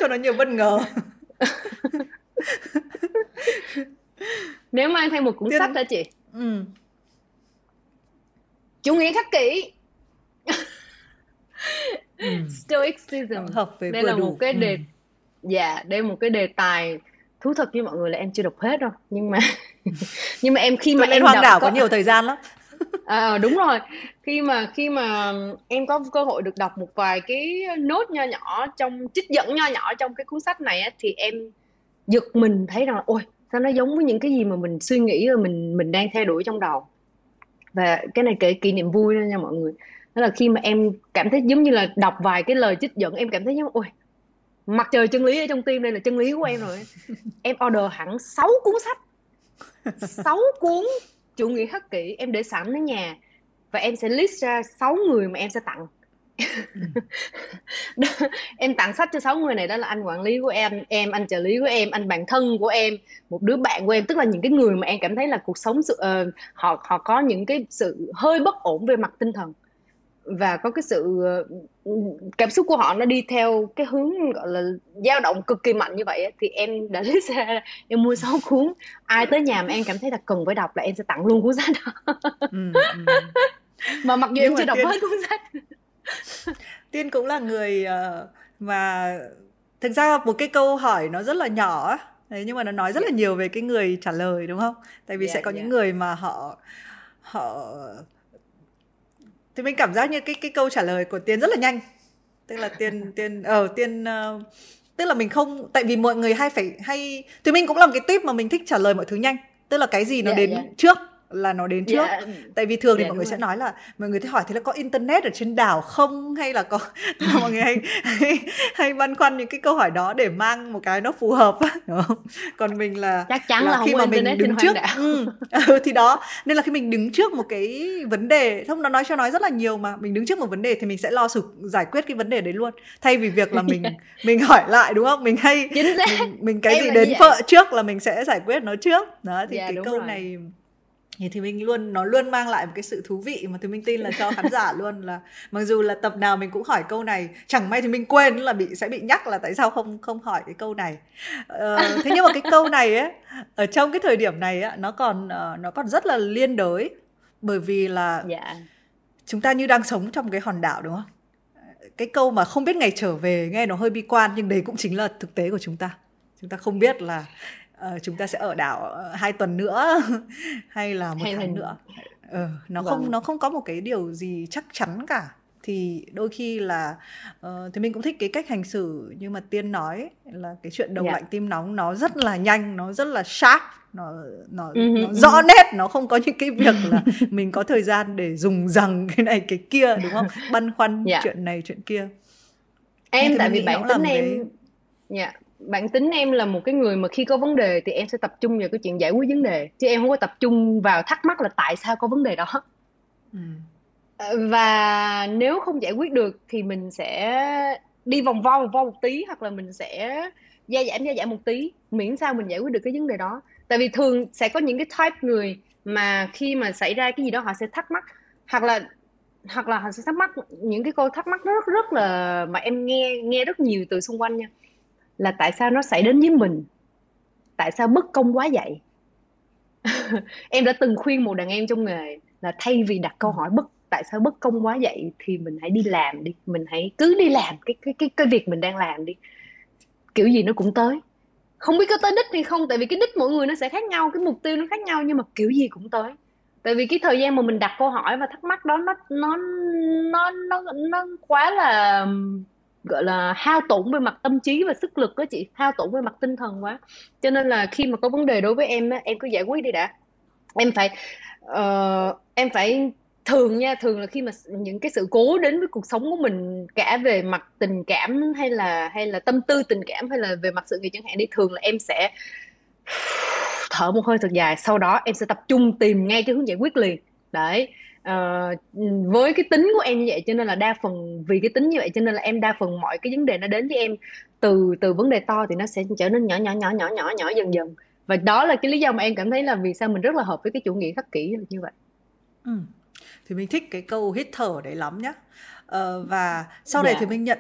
cho nó nhiều bất ngờ nếu mang thêm một cuốn Tiên- sách hả chị ừ. chủ nghĩa khắc kỷ Ừ. stoicism hợp với đây là đủ một cái Ừ. đề dạ đây là một cái đề tài thú thật với mọi người là em chưa đọc hết đâu. Nhưng mà nhưng mà em khi mà Tôi em hoang đảo có nhiều thời gian lắm. À, đúng rồi. Khi mà khi mà em có cơ hội được đọc một vài cái nốt nho nhỏ trong trích dẫn nho nhỏ trong cái cuốn sách này á, thì em giật mình thấy rằng là ôi sao nó giống với những cái gì mà mình suy nghĩ rồi mình mình đang theo đuổi trong đầu. Và cái này kể kỷ niệm vui nha mọi người. Đó là khi mà em cảm thấy giống như là đọc vài cái lời trích dẫn em cảm thấy giống ôi mặt trời chân lý ở trong tim đây là chân lý của em rồi. Em order hẳn 6 cuốn sách. 6 cuốn chủ nghĩa khắc kỷ em để sẵn ở nhà. Và em sẽ list ra 6 người mà em sẽ tặng. Đó, em tặng sách cho 6 người này đó là anh quản lý của em em anh trợ lý của em anh bạn thân của em một đứa bạn của em. Tức là những cái người mà em cảm thấy là cuộc sống sự ờ, họ họ có những cái sự hơi bất ổn về mặt tinh thần và có cái sự ờ, cảm xúc của họ nó đi theo cái hướng gọi là dao động cực kỳ mạnh như vậy thì em đã list ra em mua 6 cuốn ai tới nhà mà em cảm thấy là cần phải đọc là em sẽ tặng luôn cuốn sách đó ừ. Ừ. mà mặc dù Nhưng em chưa đọc Tiên- hết cuốn sách Tiên cũng là người ờ, mà thực ra một cái câu hỏi nó rất là nhỏ Đấy, nhưng mà nó nói rất là nhiều về cái người trả lời đúng không? Tại vì Dạ, sẽ có dạ. những người mà họ họ thì mình cảm giác như cái cái câu trả lời của Tiên rất là nhanh. Tức là Tiên Tiên ờ Tiên ờ, tức là mình không tại vì mọi người hay phải hay thì mình cũng là một cái tip mà mình thích trả lời mọi thứ nhanh. Tức là cái gì nó Dạ, đến dạ. trước là nó đến trước. Dạ. tại vì thường thì Dạ, mọi người rồi. sẽ nói là mọi người thì hỏi thế là có internet ở trên đảo không? Hay là có tức là mọi người hay, hay hay băn khoăn những cái câu hỏi đó để mang một cái nó phù hợp đúng không? Còn mình là chắc chắn là, không khi mà mình đứng trước ừ, thì đó. Nên là khi mình đứng trước một cái vấn đề không nó nói cho nói rất là nhiều mà mình đứng trước một vấn đề thì mình sẽ lo sự giải quyết cái vấn đề đấy luôn. Thay vì việc là mình mình hỏi lại đúng không? Mình hay chính xác. mình, mình cái Em gì là đến vợ trước là mình sẽ giải quyết nó trước. Đó thì Dạ, cái câu rồi. này thì, thì mình luôn nó luôn mang lại một cái sự thú vị mà thì mình tin là cho khán giả luôn là mặc dù là tập nào mình cũng hỏi câu này chẳng may thì mình quên là bị sẽ bị nhắc là tại sao không không hỏi cái câu này. Ờ, thế nhưng mà cái câu này ấy ở trong cái thời điểm này á nó còn ờ, nó còn rất là liên đới bởi vì là dạ. chúng ta như đang sống trong cái hòn đảo đúng không? Cái câu mà không biết ngày trở về nghe nó hơi bi quan nhưng đấy cũng chính là thực tế của chúng ta. Chúng ta không biết là ờ, chúng ta sẽ ở đảo ờ, hai tuần nữa hay là một Hay là- tháng nữa? Ờ, nó Vâng. không nó không có một cái điều gì chắc chắn cả. Thì đôi khi là ờ, thì mình cũng thích cái cách hành xử như mà tiên nói là cái chuyện đầu Dạ. lạnh tim nóng nó rất là nhanh nó rất là sharp nó nó, Ừ hứ, nó ừ rõ nét nó không có những cái việc là mình có thời gian để dùng rằng cái này cái kia đúng không? Băn khoăn Dạ. chuyện này chuyện kia. Em tại vì bản là tính cái- em dạ bản tính em là một cái người mà khi có vấn đề thì em sẽ tập trung vào cái chuyện giải quyết vấn đề chứ em không có tập trung vào thắc mắc là tại sao có vấn đề đó. Ừ. Ờ, và nếu không giải quyết được thì mình sẽ đi vòng vo vòng vo một tí hoặc là mình sẽ gia giảm gia giảm một tí miễn sao mình giải quyết được cái vấn đề đó. Tại vì thường sẽ có những cái type người mà khi mà xảy ra cái gì đó họ sẽ thắc mắc hoặc là hoặc là họ sẽ thắc mắc những cái câu thắc mắc rất rất là mà em nghe nghe rất nhiều từ xung quanh nha là tại sao nó xảy đến với mình? Tại sao bất công quá vậy? Em đã từng khuyên một đàn em trong nghề là thay vì đặt câu hỏi bất, tại sao bất công quá vậy thì mình hãy đi làm đi, mình hãy cứ đi làm cái cái cái cái việc mình đang làm đi. Kiểu gì nó cũng tới. Không biết có tới đích hay không, tại vì cái đích mỗi người nó sẽ khác nhau, cái mục tiêu nó khác nhau, nhưng mà kiểu gì cũng tới. Tại vì cái thời gian mà mình đặt câu hỏi và thắc mắc đó, nó nó nó nó nó quá là gọi là hao tổn về mặt tâm trí và sức lực đó chị hao tổn về mặt tinh thần quá. Cho nên là khi mà có vấn đề đối với em á em cứ giải quyết đi đã. Em phải uh, em phải thường nha thường là khi mà những cái sự cố đến với cuộc sống của mình cả về mặt tình cảm hay là hay là tâm tư tình cảm hay là về mặt sự nghiệp chẳng hạn đi thường là em sẽ thở một hơi thật dài. Sau đó em sẽ tập trung tìm ngay cái hướng giải quyết liền. Đấy. Ờ, với cái tính của em như vậy cho nên là đa phần vì cái tính như vậy cho nên là em đa phần mọi cái vấn đề nó đến với em từ từ vấn đề to thì nó sẽ trở nên nhỏ nhỏ nhỏ nhỏ nhỏ nhỏ dần dần và đó là cái lý do mà em cảm thấy là vì sao mình rất là hợp với cái chủ nghĩa khắc kỷ như vậy Ừ. thì mình thích cái câu hít thở đấy lắm nhá Uh, và sau này yeah. thì dạ. mình nhận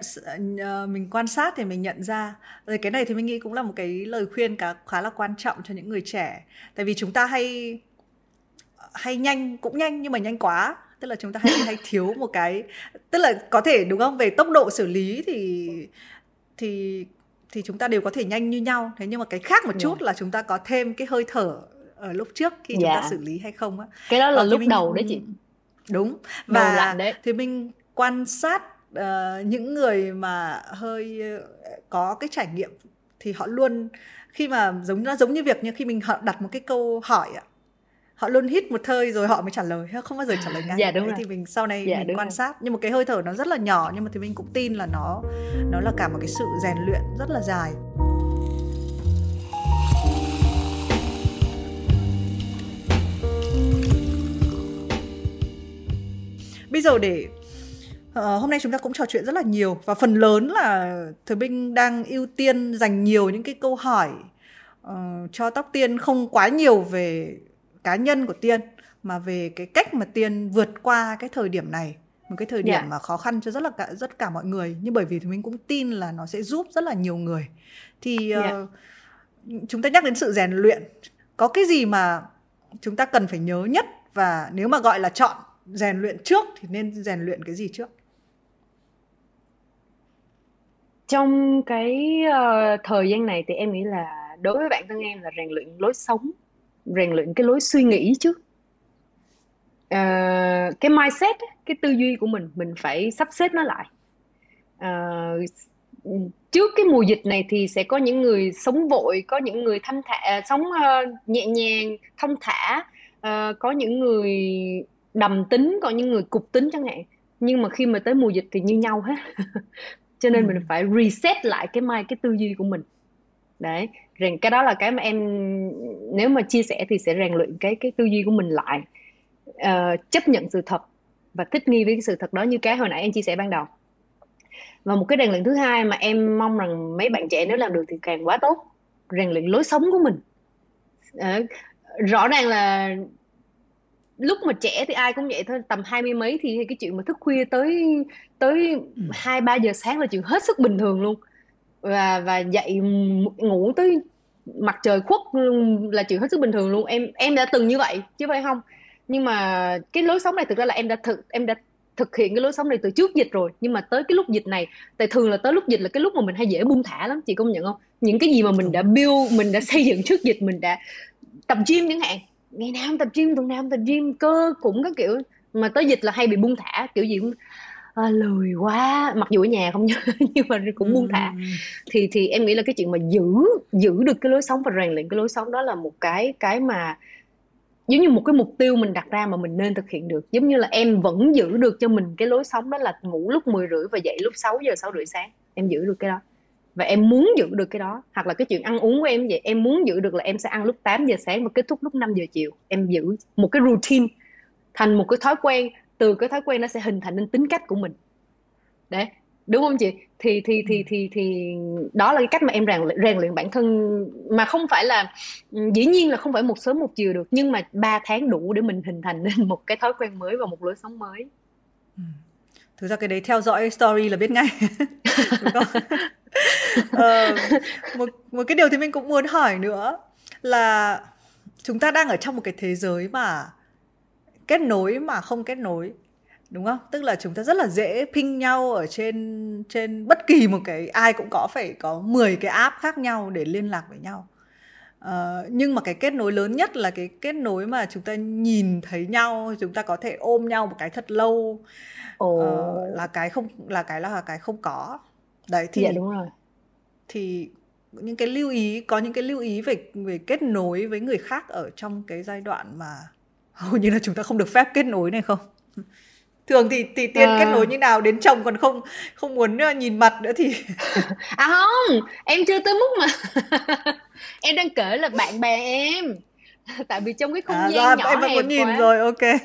uh, mình quan sát thì mình nhận ra rồi cái này thì mình nghĩ cũng là một cái lời khuyên khá khá là quan trọng cho những người trẻ tại vì chúng ta hay hay nhanh cũng nhanh nhưng mà nhanh quá tức là chúng ta hay hay thiếu một cái tức là có thể đúng không về tốc độ xử lý thì thì thì chúng ta đều có thể nhanh như nhau thế nhưng mà cái khác một chút yeah. là chúng ta có thêm cái hơi thở ở lúc trước khi yeah. chúng ta dạ. xử lý hay không á cái đó là lúc mình, đầu đấy chị đúng và đấy. thì mình quan sát uh, những người mà hơi uh, có cái trải nghiệm thì họ luôn khi mà giống nó giống như việc như khi mình họ đặt một cái câu hỏi ạ họ luôn hít một hơi rồi họ mới trả lời không bao giờ trả lời ngay dạ, đúng rồi. thì mình sau này dạ, mình quan rồi. sát nhưng một cái hơi thở nó rất là nhỏ nhưng mà thì mình cũng tin là nó nó là cả một cái sự rèn luyện rất là dài bây giờ để uh, hôm nay chúng ta cũng trò chuyện rất là nhiều và phần lớn là thời binh đang ưu tiên dành nhiều những cái câu hỏi uh, cho tóc tiên không quá nhiều về cá nhân của tiên mà về cái cách mà tiên vượt qua cái thời điểm này một cái thời điểm yeah. Dạ. mà khó khăn cho rất là cả rất cả mọi người nhưng bởi vì thì mình cũng tin là nó sẽ giúp rất là nhiều người thì yeah. uh, dạ. chúng ta nhắc đến sự rèn luyện có cái gì mà chúng ta cần phải nhớ nhất và nếu mà gọi là chọn rèn luyện trước thì nên rèn luyện cái gì trước trong cái uh, thời gian này thì em nghĩ là đối với bản thân em là rèn luyện lối sống rèn luyện cái lối suy nghĩ trước uh, cái mindset cái tư duy của mình mình phải sắp xếp nó lại. Uh, trước cái mùa dịch này thì sẽ có những người sống vội có những người thanh thả sống uh, nhẹ nhàng thông thả. Uh, có những người đầm tính có những người cục tính chẳng hạn. Nhưng mà khi mà tới mùa dịch thì như nhau hết. Cho nên ừ. mình phải reset lại cái mai cái tư duy của mình đấy rèn cái đó là cái mà em nếu mà chia sẻ thì sẽ rèn luyện cái cái tư duy của mình lại. Uh, chấp nhận sự thật và thích nghi với cái sự thật đó như cái hồi nãy em chia sẻ ban đầu. Và một cái rèn luyện thứ hai mà em mong rằng mấy bạn trẻ nếu làm được thì càng quá tốt. Rèn luyện lối sống của mình. Uh, rõ ràng là lúc mà trẻ thì ai cũng vậy thôi tầm hai mươi mấy thì cái chuyện mà thức khuya tới tới ừ. hai ba giờ sáng là chuyện hết sức bình thường luôn và và dậy ngủ tới mặt trời khuất là chuyện hết sức bình thường luôn. Em em đã từng như vậy chứ phải không? Nhưng mà cái lối sống này thực ra là em đã thực em đã thực hiện cái lối sống này từ trước dịch rồi. Nhưng mà tới cái lúc dịch này tại thường là tới lúc dịch là cái lúc mà mình hay dễ buông thả lắm chị công nhận không? Những cái gì mà mình đã build mình đã xây dựng trước dịch mình đã tập gym chẳng hạn. Ngày nào tập gym tuần nào tập gym cơ cũng có kiểu. Mà tới dịch là hay bị buông thả kiểu gì cũng à, lười quá. Mặc dù ở nhà không nhớ nhưng mà cũng buông thả. Ừ. thì thì em nghĩ là cái chuyện mà giữ giữ được cái lối sống và rèn luyện cái lối sống đó là một cái cái mà giống như một cái mục tiêu mình đặt ra mà mình nên thực hiện được. Giống như là em vẫn giữ được cho mình cái lối sống đó là ngủ lúc 10 rưỡi và dậy lúc 6 giờ 6 rưỡi sáng. Em giữ được cái đó. Và em muốn giữ được cái đó. Hoặc là cái chuyện ăn uống của em vậy em muốn giữ được là em sẽ ăn lúc 8 giờ sáng và kết thúc lúc 5 giờ chiều. Em giữ một cái routine thành một cái thói quen từ cái thói quen nó sẽ hình thành nên tính cách của mình. Đấy đúng không chị? Thì thì thì thì thì đó là cái cách mà em rèn rèn luyện bản thân. Mà không phải là dĩ nhiên là không phải một sớm một chiều được nhưng mà 3 tháng đủ để mình hình thành nên một cái thói quen mới và một lối sống mới. Ừ. thực ra cái đấy theo dõi story là biết ngay. Ờ, một một cái điều thì mình cũng muốn hỏi nữa là chúng ta đang ở trong một cái thế giới mà kết nối mà không kết nối đúng không? Tức là chúng ta rất là dễ ping nhau ở trên trên bất kỳ một cái ai cũng có phải có 10 cái app khác nhau để liên lạc với nhau. Uh, nhưng mà cái kết nối lớn nhất là cái kết nối mà chúng ta nhìn thấy nhau chúng ta có thể ôm nhau một cái thật lâu. Oh. uh, là cái không là cái là cái không có. Đấy thì dạ đúng rồi. thì những cái lưu ý có những cái lưu ý về về kết nối với người khác ở trong cái giai đoạn mà hầu như là chúng ta không được phép kết nối này không? Thường thì thì tiên à. kết nối như nào? Đến chồng còn không không muốn uh, nhìn mặt nữa thì à không em chưa tới mức mà em đang kể là bạn bè em. Tại vì trong cái không à, gian nhỏ em hẹp muốn nhìn rồi ok.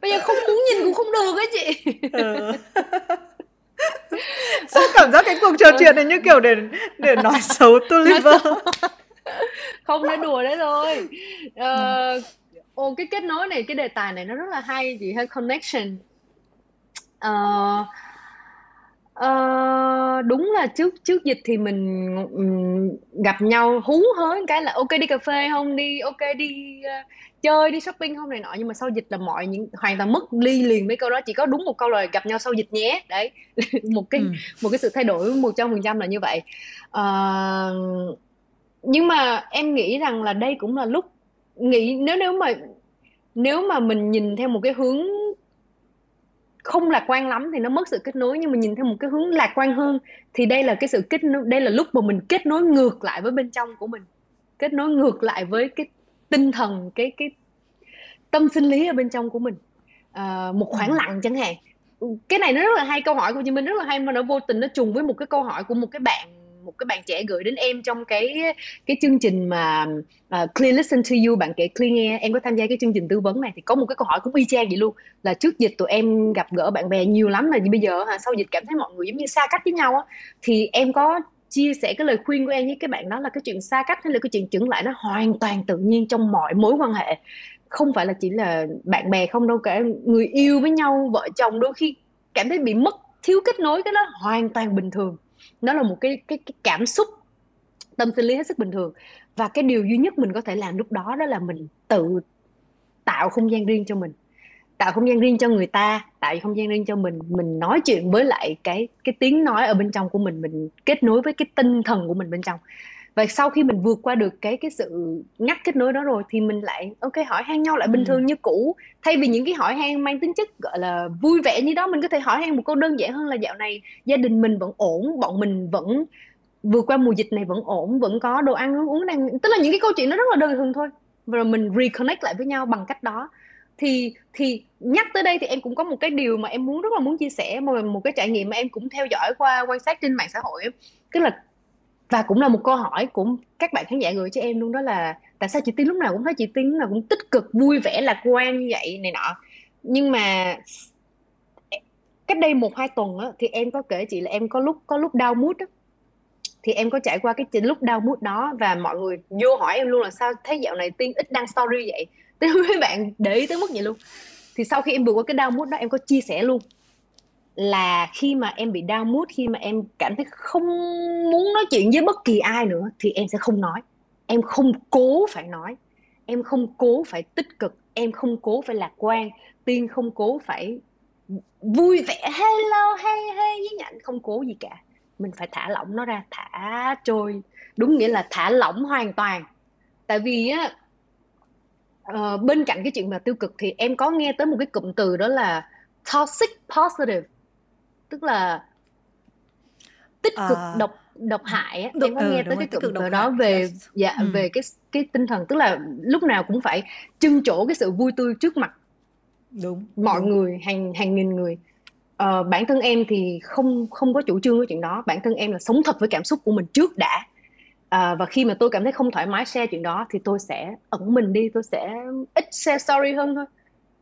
Bây giờ không muốn nhìn cũng không được á chị. Ừ. sao cảm giác cái cuộc trò chuyện này như kiểu để để nói xấu Tuliver không nói đùa đấy thôi. Uh, ô cái kết nối này cái đề tài này nó rất là hay chị hay connection. Uh, uh, đúng là trước trước dịch thì mình um, gặp nhau hú hớn cái là ok đi cà phê không? Đi ok đi uh, chơi đi shopping không? Này nọ. Nhưng mà sau dịch là mọi những hoàn toàn mất ly liền mấy câu đó. Chỉ có đúng một câu là gặp nhau sau dịch nhé. Đấy. Một cái ừ. một cái sự thay đổi một trăm phần trăm là như vậy. Uh, nhưng mà em nghĩ rằng là đây cũng là lúc nghĩ nếu nếu mà nếu mà mình nhìn theo một cái hướng không lạc quan lắm thì nó mất sự kết nối nhưng mà nhìn theo một cái hướng lạc quan hơn thì đây là cái sự kết nối đây là lúc mà mình kết nối ngược lại với bên trong của mình kết nối ngược lại với cái tinh thần cái cái tâm sinh lý ở bên trong của mình. À, một khoảng lặng chẳng hạn. Cái này nó rất là hay câu hỏi của chị Minh rất là hay mà nó vô tình nó trùng với một cái câu hỏi của một cái bạn một cái bạn trẻ gửi đến em trong cái cái chương trình mà à, uh, Clear Listen to You bạn kể Clear nghe. Em có tham gia cái chương trình tư vấn này thì có một cái câu hỏi cũng y chang vậy luôn là trước dịch tụi em gặp gỡ bạn bè nhiều lắm mà bây giờ hả sau dịch cảm thấy mọi người giống như xa cách với nhau á. Thì em có chia sẻ cái lời khuyên của em với các bạn đó là cái chuyện xa cách hay là cái chuyện chững lại nó hoàn toàn tự nhiên trong mọi mối quan hệ. Không phải là chỉ là bạn bè không đâu cả người yêu với nhau vợ chồng đôi khi cảm thấy bị mất thiếu kết nối cái đó hoàn toàn bình thường nó là một cái cái, cái cảm xúc tâm sinh lý hết sức bình thường. Và cái điều duy nhất mình có thể làm lúc đó đó là mình tự tạo không gian riêng cho mình. Tạo không gian riêng cho người ta tạo không gian riêng cho mình. Mình nói chuyện với lại cái cái tiếng nói ở bên trong của mình mình kết nối với cái tinh thần của mình bên trong và sau khi mình vượt qua được cái cái sự ngắt kết nối đó rồi thì mình lại ok hỏi han nhau lại bình ừ. thường như cũ. Thay vì những cái hỏi han mang tính chất gọi là vui vẻ như đó mình có thể hỏi han một câu đơn giản hơn là dạo này gia đình mình vẫn ổn bọn mình vẫn vượt qua mùa dịch này vẫn ổn vẫn có đồ ăn uống đang tức là những cái câu chuyện nó rất là đơn thường thôi. Và mình reconnect lại với nhau bằng cách đó. Thì thì nhắc tới đây thì em cũng có một cái điều mà em muốn rất là muốn chia sẻ một một cái trải nghiệm mà em cũng theo dõi qua quan sát trên mạng xã hội tức là và cũng là một câu hỏi của các bạn khán giả gửi cho em luôn đó là tại sao chị Tiên lúc nào cũng thấy chị Tiên lúc nào cũng tích cực vui vẻ lạc quan như vậy này nọ. Nhưng mà cách đây một hai tuần á, thì em có kể chị là em có lúc có lúc đau mút á. Thì em có trải qua cái lúc đau mút đó và mọi người vô hỏi em luôn là sao thấy dạo này tiên ít đăng story vậy? Tới mấy bạn để ý tới mức vậy luôn. Thì sau khi em vượt qua cái đau mút đó em có chia sẻ luôn là khi mà em bị down mood khi mà em cảm thấy không muốn nói chuyện với bất kỳ ai nữa thì em sẽ không nói. Em không cố phải nói. Em không cố phải tích cực. Em không cố phải lạc quan. Tiên không cố phải vui vẻ hello hey hey với nhạnh. Không cố gì cả. Mình phải thả lỏng nó ra. Thả trôi. Đúng nghĩa là thả lỏng hoàn toàn. Tại vì á uh, bên cạnh cái chuyện mà tiêu cực thì em có nghe tới một cái cụm từ đó là toxic positive tức là tích cực à, độc độc hại á em có ừ, nghe tới cái cụm từ đó về yes. dạ ừ. về cái cái tinh thần tức là lúc nào cũng phải trưng chỗ cái sự vui tươi trước mặt đúng mọi đúng. người hàng hàng nghìn người uh, bản thân em thì không không có chủ trương cái chuyện đó bản thân em là sống thật với cảm xúc của mình trước đã à, và khi mà tôi cảm thấy không thoải mái share chuyện đó thì tôi sẽ ẩn mình đi tôi sẽ ít share story hơn thôi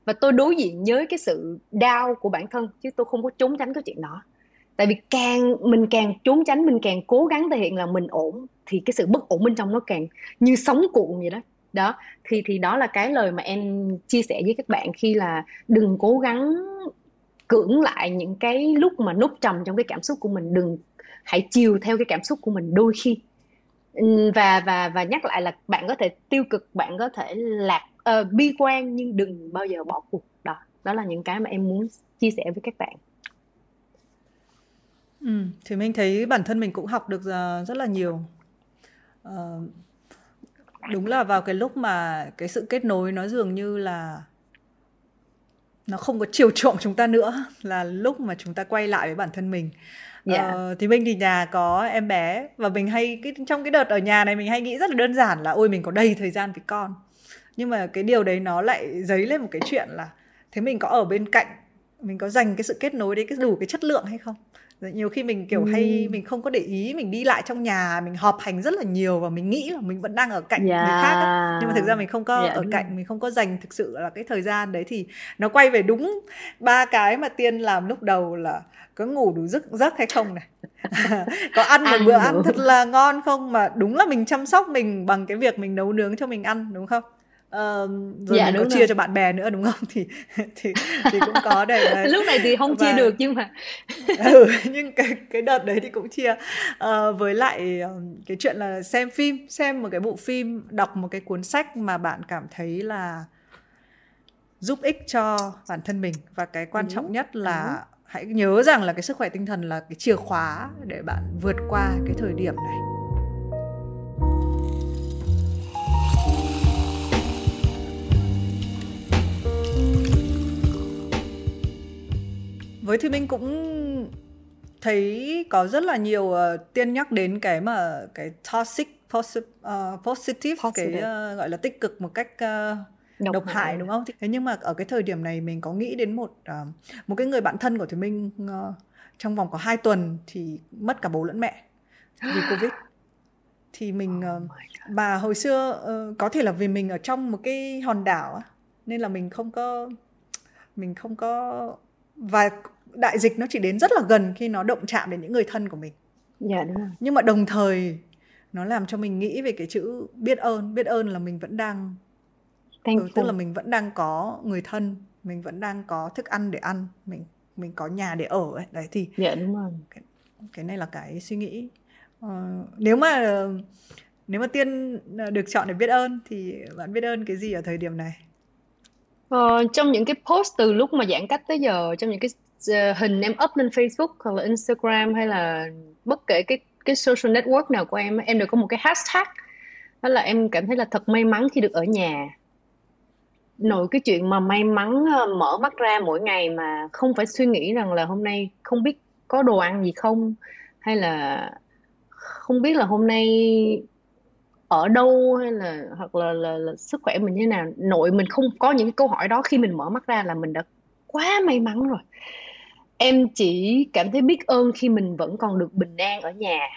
và tôi đối diện với cái sự đau của bản thân, chứ tôi không có trốn tránh cái chuyện đó. Tại vì càng, mình càng trốn tránh, mình càng cố gắng thể hiện là mình ổn, thì cái sự bất ổn bên trong nó càng như sóng cuộn vậy đó. Đó, thì thì đó là cái lời mà em chia sẻ với các bạn khi là đừng cố gắng cưỡng lại những cái lúc mà nút trầm trong cái cảm xúc của mình. Đừng hãy chiều theo cái cảm xúc của mình đôi khi. Và và và nhắc lại là bạn có thể tiêu cực, bạn có thể lạc uh, bi quan nhưng đừng bao giờ bỏ cuộc đó đó là những cái mà em muốn chia sẻ với các bạn ừ, thì mình thấy bản thân mình cũng học được rất là nhiều uh, đúng là vào cái lúc mà cái sự kết nối nó dường như là nó không có chiều chuộng chúng ta nữa là lúc mà chúng ta quay lại với bản thân mình yeah. Dạ. ờ, thì mình thì nhà có em bé và mình hay cái trong cái đợt ở nhà này mình hay nghĩ rất là đơn giản là ôi mình có đầy thời gian với con nhưng mà cái điều đấy nó lại dấy lên một cái chuyện là thế mình có ở bên cạnh mình có dành cái sự kết nối đấy cái đủ cái chất lượng hay không nhiều khi mình kiểu ừ. hay mình không có để ý mình đi lại trong nhà mình họp hành rất là nhiều và mình nghĩ là mình vẫn đang ở cạnh yeah. người khác ấy. nhưng mà thực ra mình không có yeah. ở cạnh mình không có dành thực sự là cái thời gian đấy thì nó quay về đúng ba cái mà tiên làm lúc đầu là có ngủ đủ giấc giấc hay không này có ăn một bữa ăn thật là ngon không mà đúng là mình chăm sóc mình bằng cái việc mình nấu nướng cho mình ăn đúng không rồi dạ, mình có chia cho bạn bè nữa đúng không thì thì thì cũng có đây đấy. lúc này thì không Và... chia được nhưng mà ừ, nhưng cái cái đợt đấy thì cũng chia uh, với lại cái chuyện là xem phim xem một cái bộ phim đọc một cái cuốn sách mà bạn cảm thấy là giúp ích cho bản thân mình và cái quan ừ. trọng nhất là ừ. hãy nhớ rằng là cái sức khỏe tinh thần là cái chìa khóa để bạn vượt qua cái thời điểm này với thì mình cũng thấy có rất là nhiều uh, tiên nhắc đến cái mà cái toxic posi- uh, positive, positive cái uh, gọi là tích cực một cách uh, độc, độc hại đúng không? Thế nhưng mà ở cái thời điểm này mình có nghĩ đến một uh, một cái người bạn thân của Thùy Minh uh, trong vòng có 2 tuần thì mất cả bố lẫn mẹ vì Covid. Thì mình uh, oh bà hồi xưa uh, có thể là vì mình ở trong một cái hòn đảo nên là mình không có mình không có và đại dịch nó chỉ đến rất là gần khi nó động chạm đến những người thân của mình. Dạ đúng rồi. Nhưng mà đồng thời nó làm cho mình nghĩ về cái chữ biết ơn, biết ơn là mình vẫn đang ừ, tức là mình vẫn đang có người thân mình vẫn đang có thức ăn để ăn mình mình có nhà để ở ấy. Đấy thì dạ đúng rồi. cái, cái này là cái suy nghĩ. Uh, nếu mà nếu mà tiên được chọn để biết ơn thì bạn biết ơn cái gì ở thời điểm này? Ờ, trong những cái post từ lúc mà giãn cách tới giờ trong những cái hình em up lên Facebook hoặc là Instagram hay là bất kể cái cái social network nào của em em đều có một cái hashtag. Đó là em cảm thấy là thật may mắn khi được ở nhà. Nội cái chuyện mà may mắn ờ, mở mắt ra mỗi ngày mà không phải suy nghĩ rằng là hôm nay không biết có đồ ăn gì không hay là không biết là hôm nay ở đâu hay là hoặc là, là, là sức khỏe mình như thế nào. Nội mình không có những câu hỏi đó khi mình mở mắt ra là mình đã quá may mắn rồi em chỉ cảm thấy biết ơn khi mình vẫn còn được bình an ở nhà.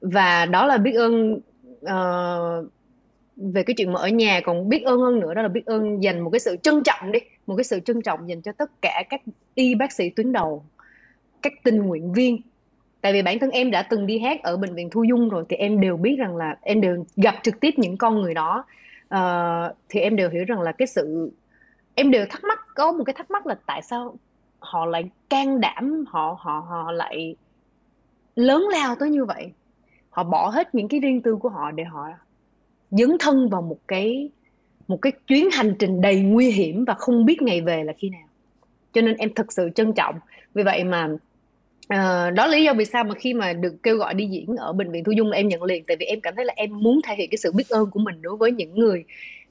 Và đó là biết ơn uh, về cái chuyện mà ở nhà còn biết ơn hơn nữa đó là biết ơn dành một cái sự trân trọng đi một cái sự trân trọng dành cho tất cả các y bác sĩ tuyến đầu các tình nguyện viên. Tại vì bản thân em đã từng đi hát ở bệnh viện thu dung rồi thì em đều biết rằng là em đều gặp trực tiếp những con người đó. Uh, thì em đều hiểu rằng là cái sự em đều thắc mắc có một cái thắc mắc là tại sao họ lại can đảm họ họ họ lại lớn lao tới như vậy. Họ bỏ hết những cái riêng tư của họ để họ dấn thân vào một cái một cái chuyến hành trình đầy nguy hiểm và không biết ngày về là khi nào. Cho nên em thật sự trân trọng. Vì vậy mà uh, đó là lý do vì sao mà khi mà được kêu gọi đi diễn ở bệnh viện thu dung là em nhận liền. Tại vì em cảm thấy là em muốn thể hiện cái sự biết ơn của mình đối với những người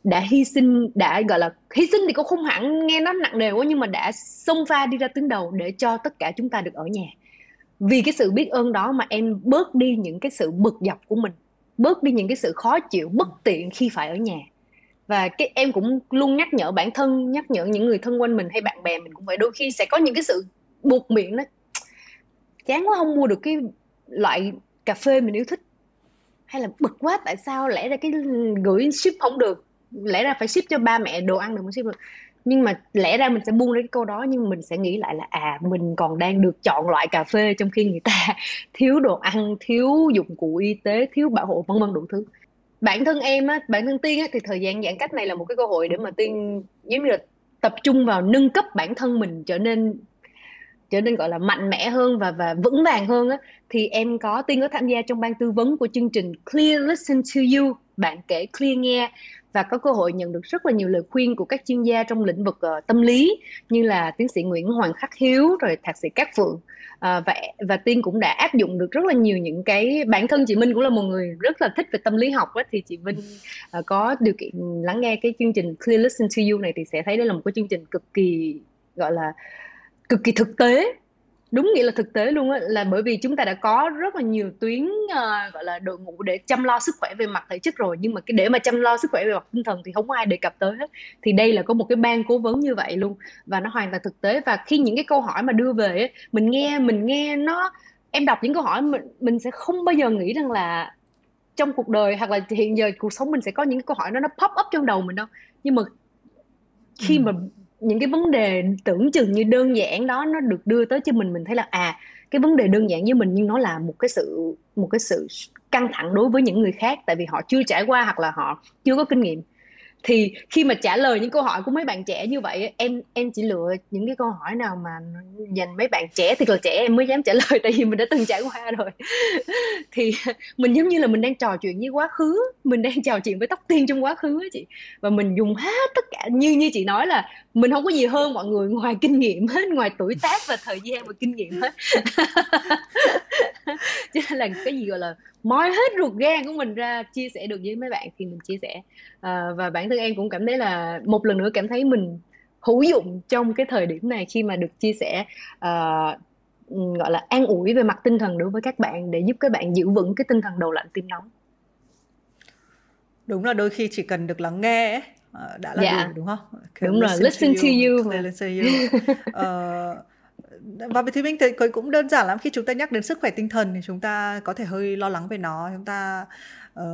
đã hy sinh, đã, gọi là, hy sinh thì cũng không hẳn nghe nó nặng nề quá, nhưng mà đã xông pha đi ra tuyến đầu để cho tất cả chúng ta được ở nhà. Vì cái sự biết ơn đó mà em bớt đi những cái sự bực dọc của mình, bớt đi những cái sự khó chịu, bất tiện khi phải ở nhà. Và cái em cũng luôn nhắc nhở bản thân, nhắc nhở những người thân quanh mình hay bạn bè mình cũng vậy, đôi khi sẽ có những cái sự buộc miệng đó chán quá, không mua được cái loại cà phê mình yêu thích. Hay là bực quá, tại sao lẽ ra cái gửi ship không được? Lẽ ra phải ship cho ba mẹ đồ ăn được mới ship được. Nhưng mà lẽ ra mình sẽ buông ra cái câu đó, nhưng mình sẽ nghĩ lại là à mình còn đang được chọn loại cà phê trong khi người ta thiếu đồ ăn, thiếu dụng cụ y tế, thiếu bảo hộ, vân vân đủ thứ. Bản thân em á, bản thân tiên á, thì thời gian giãn cách này là một cái cơ hội để mà tiên giống như là tập trung vào nâng cấp bản thân mình trở nên trở nên, gọi là, mạnh mẽ hơn và và vững vàng hơn á. Thì em có, tiên có tham gia trong ban tư vấn của chương trình Clear Listen to You. Bạn kể clear nghe và có cơ hội nhận được rất là nhiều lời khuyên của các chuyên gia trong lĩnh vực uh, tâm lý như là tiến sĩ Nguyễn Hoàng Khắc Hiếu rồi thạc sĩ Cát Phượng. Uh, và và Tiên cũng đã áp dụng được rất là nhiều những cái bản thân chị Minh cũng là một người rất là thích về tâm lý học ấy, thì chị Minh uh, có điều kiện lắng nghe cái chương trình Clear Listen to You này thì sẽ thấy đây là một cái chương trình cực kỳ gọi là cực kỳ thực tế đúng nghĩa là thực tế luôn á là bởi vì chúng ta đã có rất là nhiều tuyến uh, gọi là đội ngũ để chăm lo sức khỏe về mặt thể chất rồi. Nhưng mà cái để mà chăm lo sức khỏe về mặt tinh thần thì không có ai đề cập tới hết. Thì đây là có một cái ban cố vấn như vậy luôn. Và nó hoàn toàn thực tế. Và khi những cái câu hỏi mà đưa về mình nghe mình nghe nó em đọc những câu hỏi mình mình sẽ không bao giờ nghĩ rằng là trong cuộc đời hoặc là hiện giờ cuộc sống mình sẽ có những câu hỏi nó nó pop up trong đầu mình đâu. Nhưng mà khi ừ. mà những cái vấn đề tưởng chừng như đơn giản đó nó được đưa tới cho mình mình thấy là à cái vấn đề đơn giản với mình nhưng nó là một cái sự, một cái sự căng thẳng đối với những người khác tại vì họ chưa trải qua hoặc là họ chưa có kinh nghiệm thì khi mà trả lời những câu hỏi của mấy bạn trẻ như vậy em em chỉ lựa những cái câu hỏi nào mà dành mấy bạn trẻ thì là trẻ em mới dám trả lời, tại vì mình đã từng trải qua rồi. Thì mình giống như là mình đang trò chuyện với quá khứ, mình đang trò chuyện với tóc tiên trong quá khứ á chị. Và mình dùng hết tất cả, như như chị nói là mình không có gì hơn mọi người ngoài kinh nghiệm hết, ngoài tuổi tác và thời gian và kinh nghiệm hết. cho nên là cái gì gọi là moi hết ruột gan của mình ra chia sẻ được với mấy bạn thì mình chia sẻ à, và bản thân em cũng cảm thấy là một lần nữa cảm thấy mình hữu dụng trong cái thời điểm này khi mà được chia sẻ uh, gọi là an ủi về mặt tinh thần đối với các bạn để giúp các bạn giữ vững cái tinh thần đầu lạnh tim nóng đúng là đôi khi chỉ cần được lắng nghe ấy, ờ, đã là dạ. đủ đúng không? Can đúng rồi, listen to you, to you. listen to you. uh, và thì mình thấy cũng đơn giản lắm khi chúng ta nhắc đến sức khỏe tinh thần thì chúng ta có thể hơi lo lắng về nó chúng ta uh,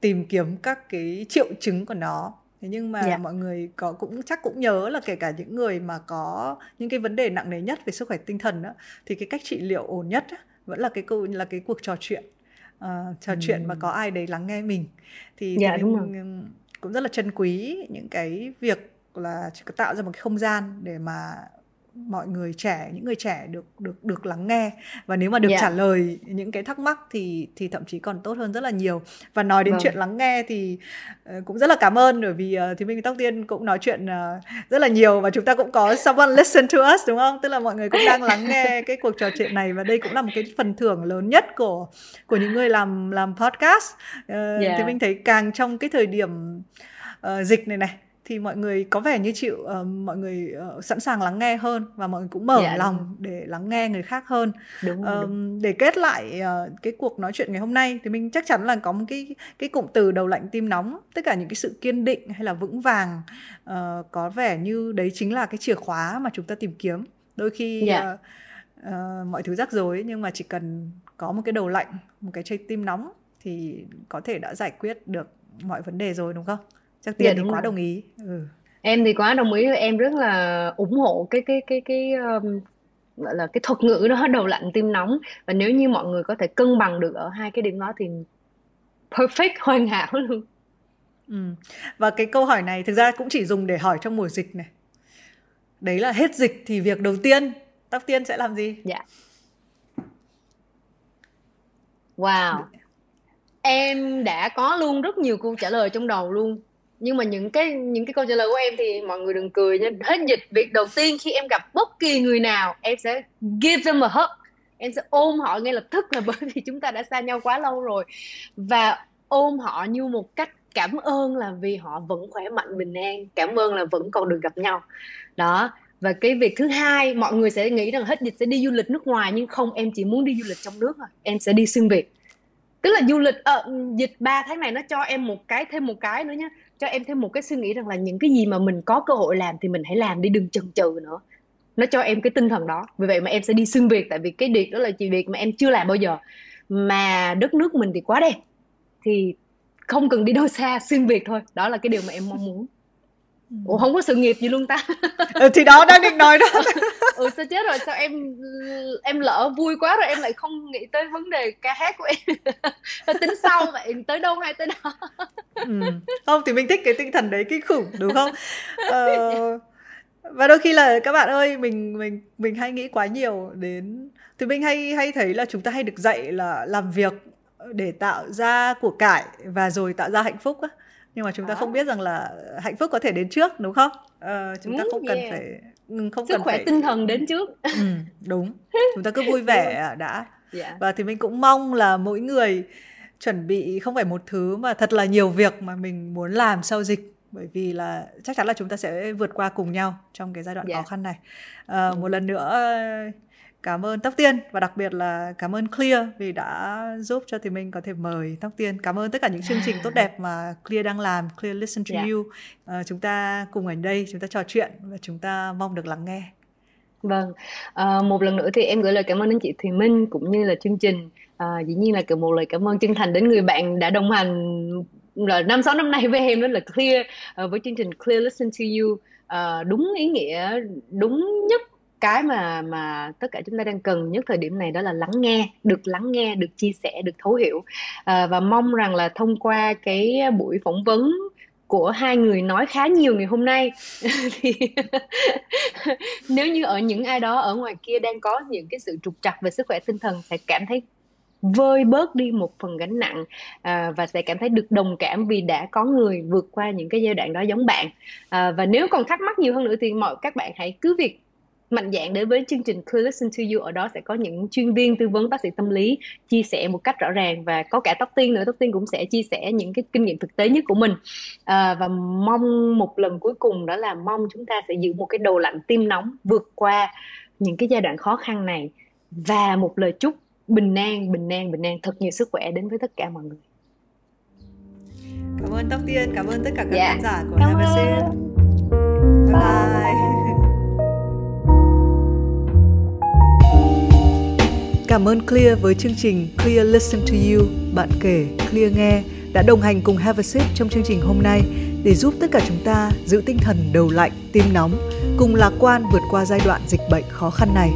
tìm kiếm các cái triệu chứng của nó thế nhưng mà yeah. Dạ. mọi người có cũng chắc cũng nhớ là kể cả những người mà có những cái vấn đề nặng nề nhất về sức khỏe tinh thần đó, thì cái cách trị liệu ổn nhất đó, vẫn là cái câu là cái cuộc trò chuyện uh, trò ừ. chuyện mà có ai đấy lắng nghe mình thì, yeah, thì mình rồi. cũng rất là trân quý những cái việc là chỉ có tạo ra một cái không gian để mà mọi người trẻ những người trẻ được được được lắng nghe và nếu mà được yeah. Dạ. trả lời những cái thắc mắc thì thì thậm chí còn tốt hơn rất là nhiều và nói đến vâng. chuyện lắng nghe thì uh, cũng rất là cảm ơn bởi vì uh, thì minh tóc tiên cũng nói chuyện uh, rất là nhiều và chúng ta cũng có someone listen to us đúng không tức là mọi người cũng đang lắng nghe cái cuộc trò chuyện này và đây cũng là một cái phần thưởng lớn nhất của của những người làm làm podcast uh, yeah. thì dạ. mình thấy càng trong cái thời điểm uh, dịch này này thì mọi người có vẻ như chịu uh, mọi người uh, sẵn sàng lắng nghe hơn và mọi người cũng mở dạ, lòng đúng. để lắng nghe người khác hơn đúng, uh, đúng. để kết lại uh, cái cuộc nói chuyện ngày hôm nay thì mình chắc chắn là có một cái cái cụm từ đầu lạnh tim nóng tất cả những cái sự kiên định hay là vững vàng uh, có vẻ như đấy chính là cái chìa khóa mà chúng ta tìm kiếm đôi khi dạ. uh, uh, mọi thứ rắc rối nhưng mà chỉ cần có một cái đầu lạnh một cái trái tim nóng thì có thể đã giải quyết được mọi vấn đề rồi đúng không chắc tiền dạ, thì quá rồi. đồng ý. Ừ. em thì quá đồng ý. Em rất là ủng hộ cái cái cái cái um, gọi là cái thuật ngữ đó đầu lạnh tim nóng. Và nếu như mọi người có thể cân bằng được ở hai cái điểm đó thì perfect hoàn hảo luôn. Ừ. và cái câu hỏi này thực ra cũng chỉ dùng để hỏi trong mùa dịch này. Đấy là hết dịch thì việc đầu tiên. Tóc tiên sẽ làm gì? Dạ. Wow. Em đã có luôn rất nhiều câu trả lời trong đầu luôn nhưng mà những cái những cái câu trả lời của em thì mọi người đừng cười nha. Hết dịch. Việc đầu tiên khi em gặp bất kỳ người nào em sẽ give them a hug. Em sẽ ôm họ ngay lập tức là bởi vì chúng ta đã xa nhau quá lâu rồi. Và ôm họ như một cách cảm ơn là vì họ vẫn khỏe mạnh bình an. Cảm ơn là vẫn còn được gặp nhau. Đó. Và cái việc thứ hai mọi người sẽ nghĩ rằng hết dịch sẽ đi du lịch nước ngoài nhưng không em chỉ muốn đi du lịch trong nước thôi. Em sẽ đi xuyên việt. Tức là du lịch uh, dịch 3 tháng này nó cho em một cái thêm một cái nữa nhé cho em thêm một cái suy nghĩ rằng là những cái gì mà mình có cơ hội làm thì mình hãy làm đi, đừng chần chừ nữa. Nó cho em cái tinh thần đó. Vì vậy mà em sẽ đi xuyên việt, tại vì cái việc đó là chỉ việc mà em chưa làm bao giờ. Mà đất nước mình thì quá đẹp, thì không cần đi đâu xa xuyên việt thôi. Đó là cái điều mà em mong muốn ủa không có sự nghiệp gì luôn ta? Ừ, thì đó đang định nói đó. Ừ sao chết rồi sao em em lỡ vui quá rồi em lại không nghĩ tới vấn đề ca hát của em? Tính sau vậy tới đâu hay tới đó. Ừ. không thì mình thích cái tinh thần đấy kinh khủng đúng không? Ờ, và đôi khi là các bạn ơi mình mình mình hay nghĩ quá nhiều đến thì mình hay hay thấy là chúng ta hay được dạy là làm việc để tạo ra của cải và rồi tạo ra hạnh phúc á nhưng mà chúng ta không biết rằng là hạnh phúc có thể đến trước đúng không ờ, chúng ta không cần phải ừ, không sức cần khỏe phải tinh thần đến trước ừ, đúng chúng ta cứ vui vẻ đã yeah. Dạ. và thì mình cũng mong là mỗi người chuẩn bị không phải một thứ mà thật là nhiều việc mà mình muốn làm sau dịch bởi vì là chắc chắn là chúng ta sẽ vượt qua cùng nhau trong cái giai đoạn yeah. khó dạ. khăn này à, một lần nữa cảm ơn Tóc Tiên và đặc biệt là cảm ơn Clear vì đã giúp cho thì mình có thể mời Tóc Tiên. Cảm ơn tất cả những chương trình tốt đẹp mà Clear đang làm, Clear Listen to yeah. You. À, chúng ta cùng ở đây, chúng ta trò chuyện và chúng ta mong được lắng nghe. Vâng, à, một lần nữa thì em gửi lời cảm ơn đến chị Thùy Minh cũng như là chương trình. À, dĩ nhiên là một lời cảm ơn chân thành đến người bạn đã đồng hành là năm sáu năm nay với em đó là Clear uh, với chương trình Clear Listen to You uh, đúng ý nghĩa đúng nhất cái mà mà tất cả chúng ta đang cần nhất thời điểm này đó là lắng nghe được lắng nghe được chia sẻ được thấu hiểu. À, và mong rằng là thông qua cái buổi phỏng vấn của hai người nói khá nhiều ngày hôm nay thì nếu như ở những ai đó ở ngoài kia đang có những cái sự trục trặc về sức khỏe tinh thần sẽ cảm thấy vơi bớt đi một phần gánh nặng à, và sẽ cảm thấy được đồng cảm vì đã có người vượt qua những cái giai đoạn đó giống bạn. À, và nếu còn thắc mắc nhiều hơn nữa thì mọi các bạn hãy cứ việc mạnh dạng đến với chương trình Clear Listen to You ở đó sẽ có những chuyên viên tư vấn bác sĩ tâm lý chia sẻ một cách rõ ràng và có cả tóc tiên nữa tóc tiên cũng sẽ chia sẻ những cái kinh nghiệm thực tế nhất của mình à, và mong một lần cuối cùng đó là mong chúng ta sẽ giữ một cái đầu lạnh tim nóng vượt qua những cái giai đoạn khó khăn này và một lời chúc bình an bình an bình an thật nhiều sức khỏe đến với tất cả mọi người cảm ơn tóc tiên cảm ơn tất cả các Dạ. khán giả của Cảm Have a ơn. Sip. bye bye Cảm ơn Clear với chương trình Clear Listen to You, bạn kể, Clear nghe đã đồng hành cùng Have a Sip trong chương trình hôm nay để giúp tất cả chúng ta giữ tinh thần đầu lạnh, tim nóng, cùng lạc quan vượt qua giai đoạn dịch bệnh khó khăn này.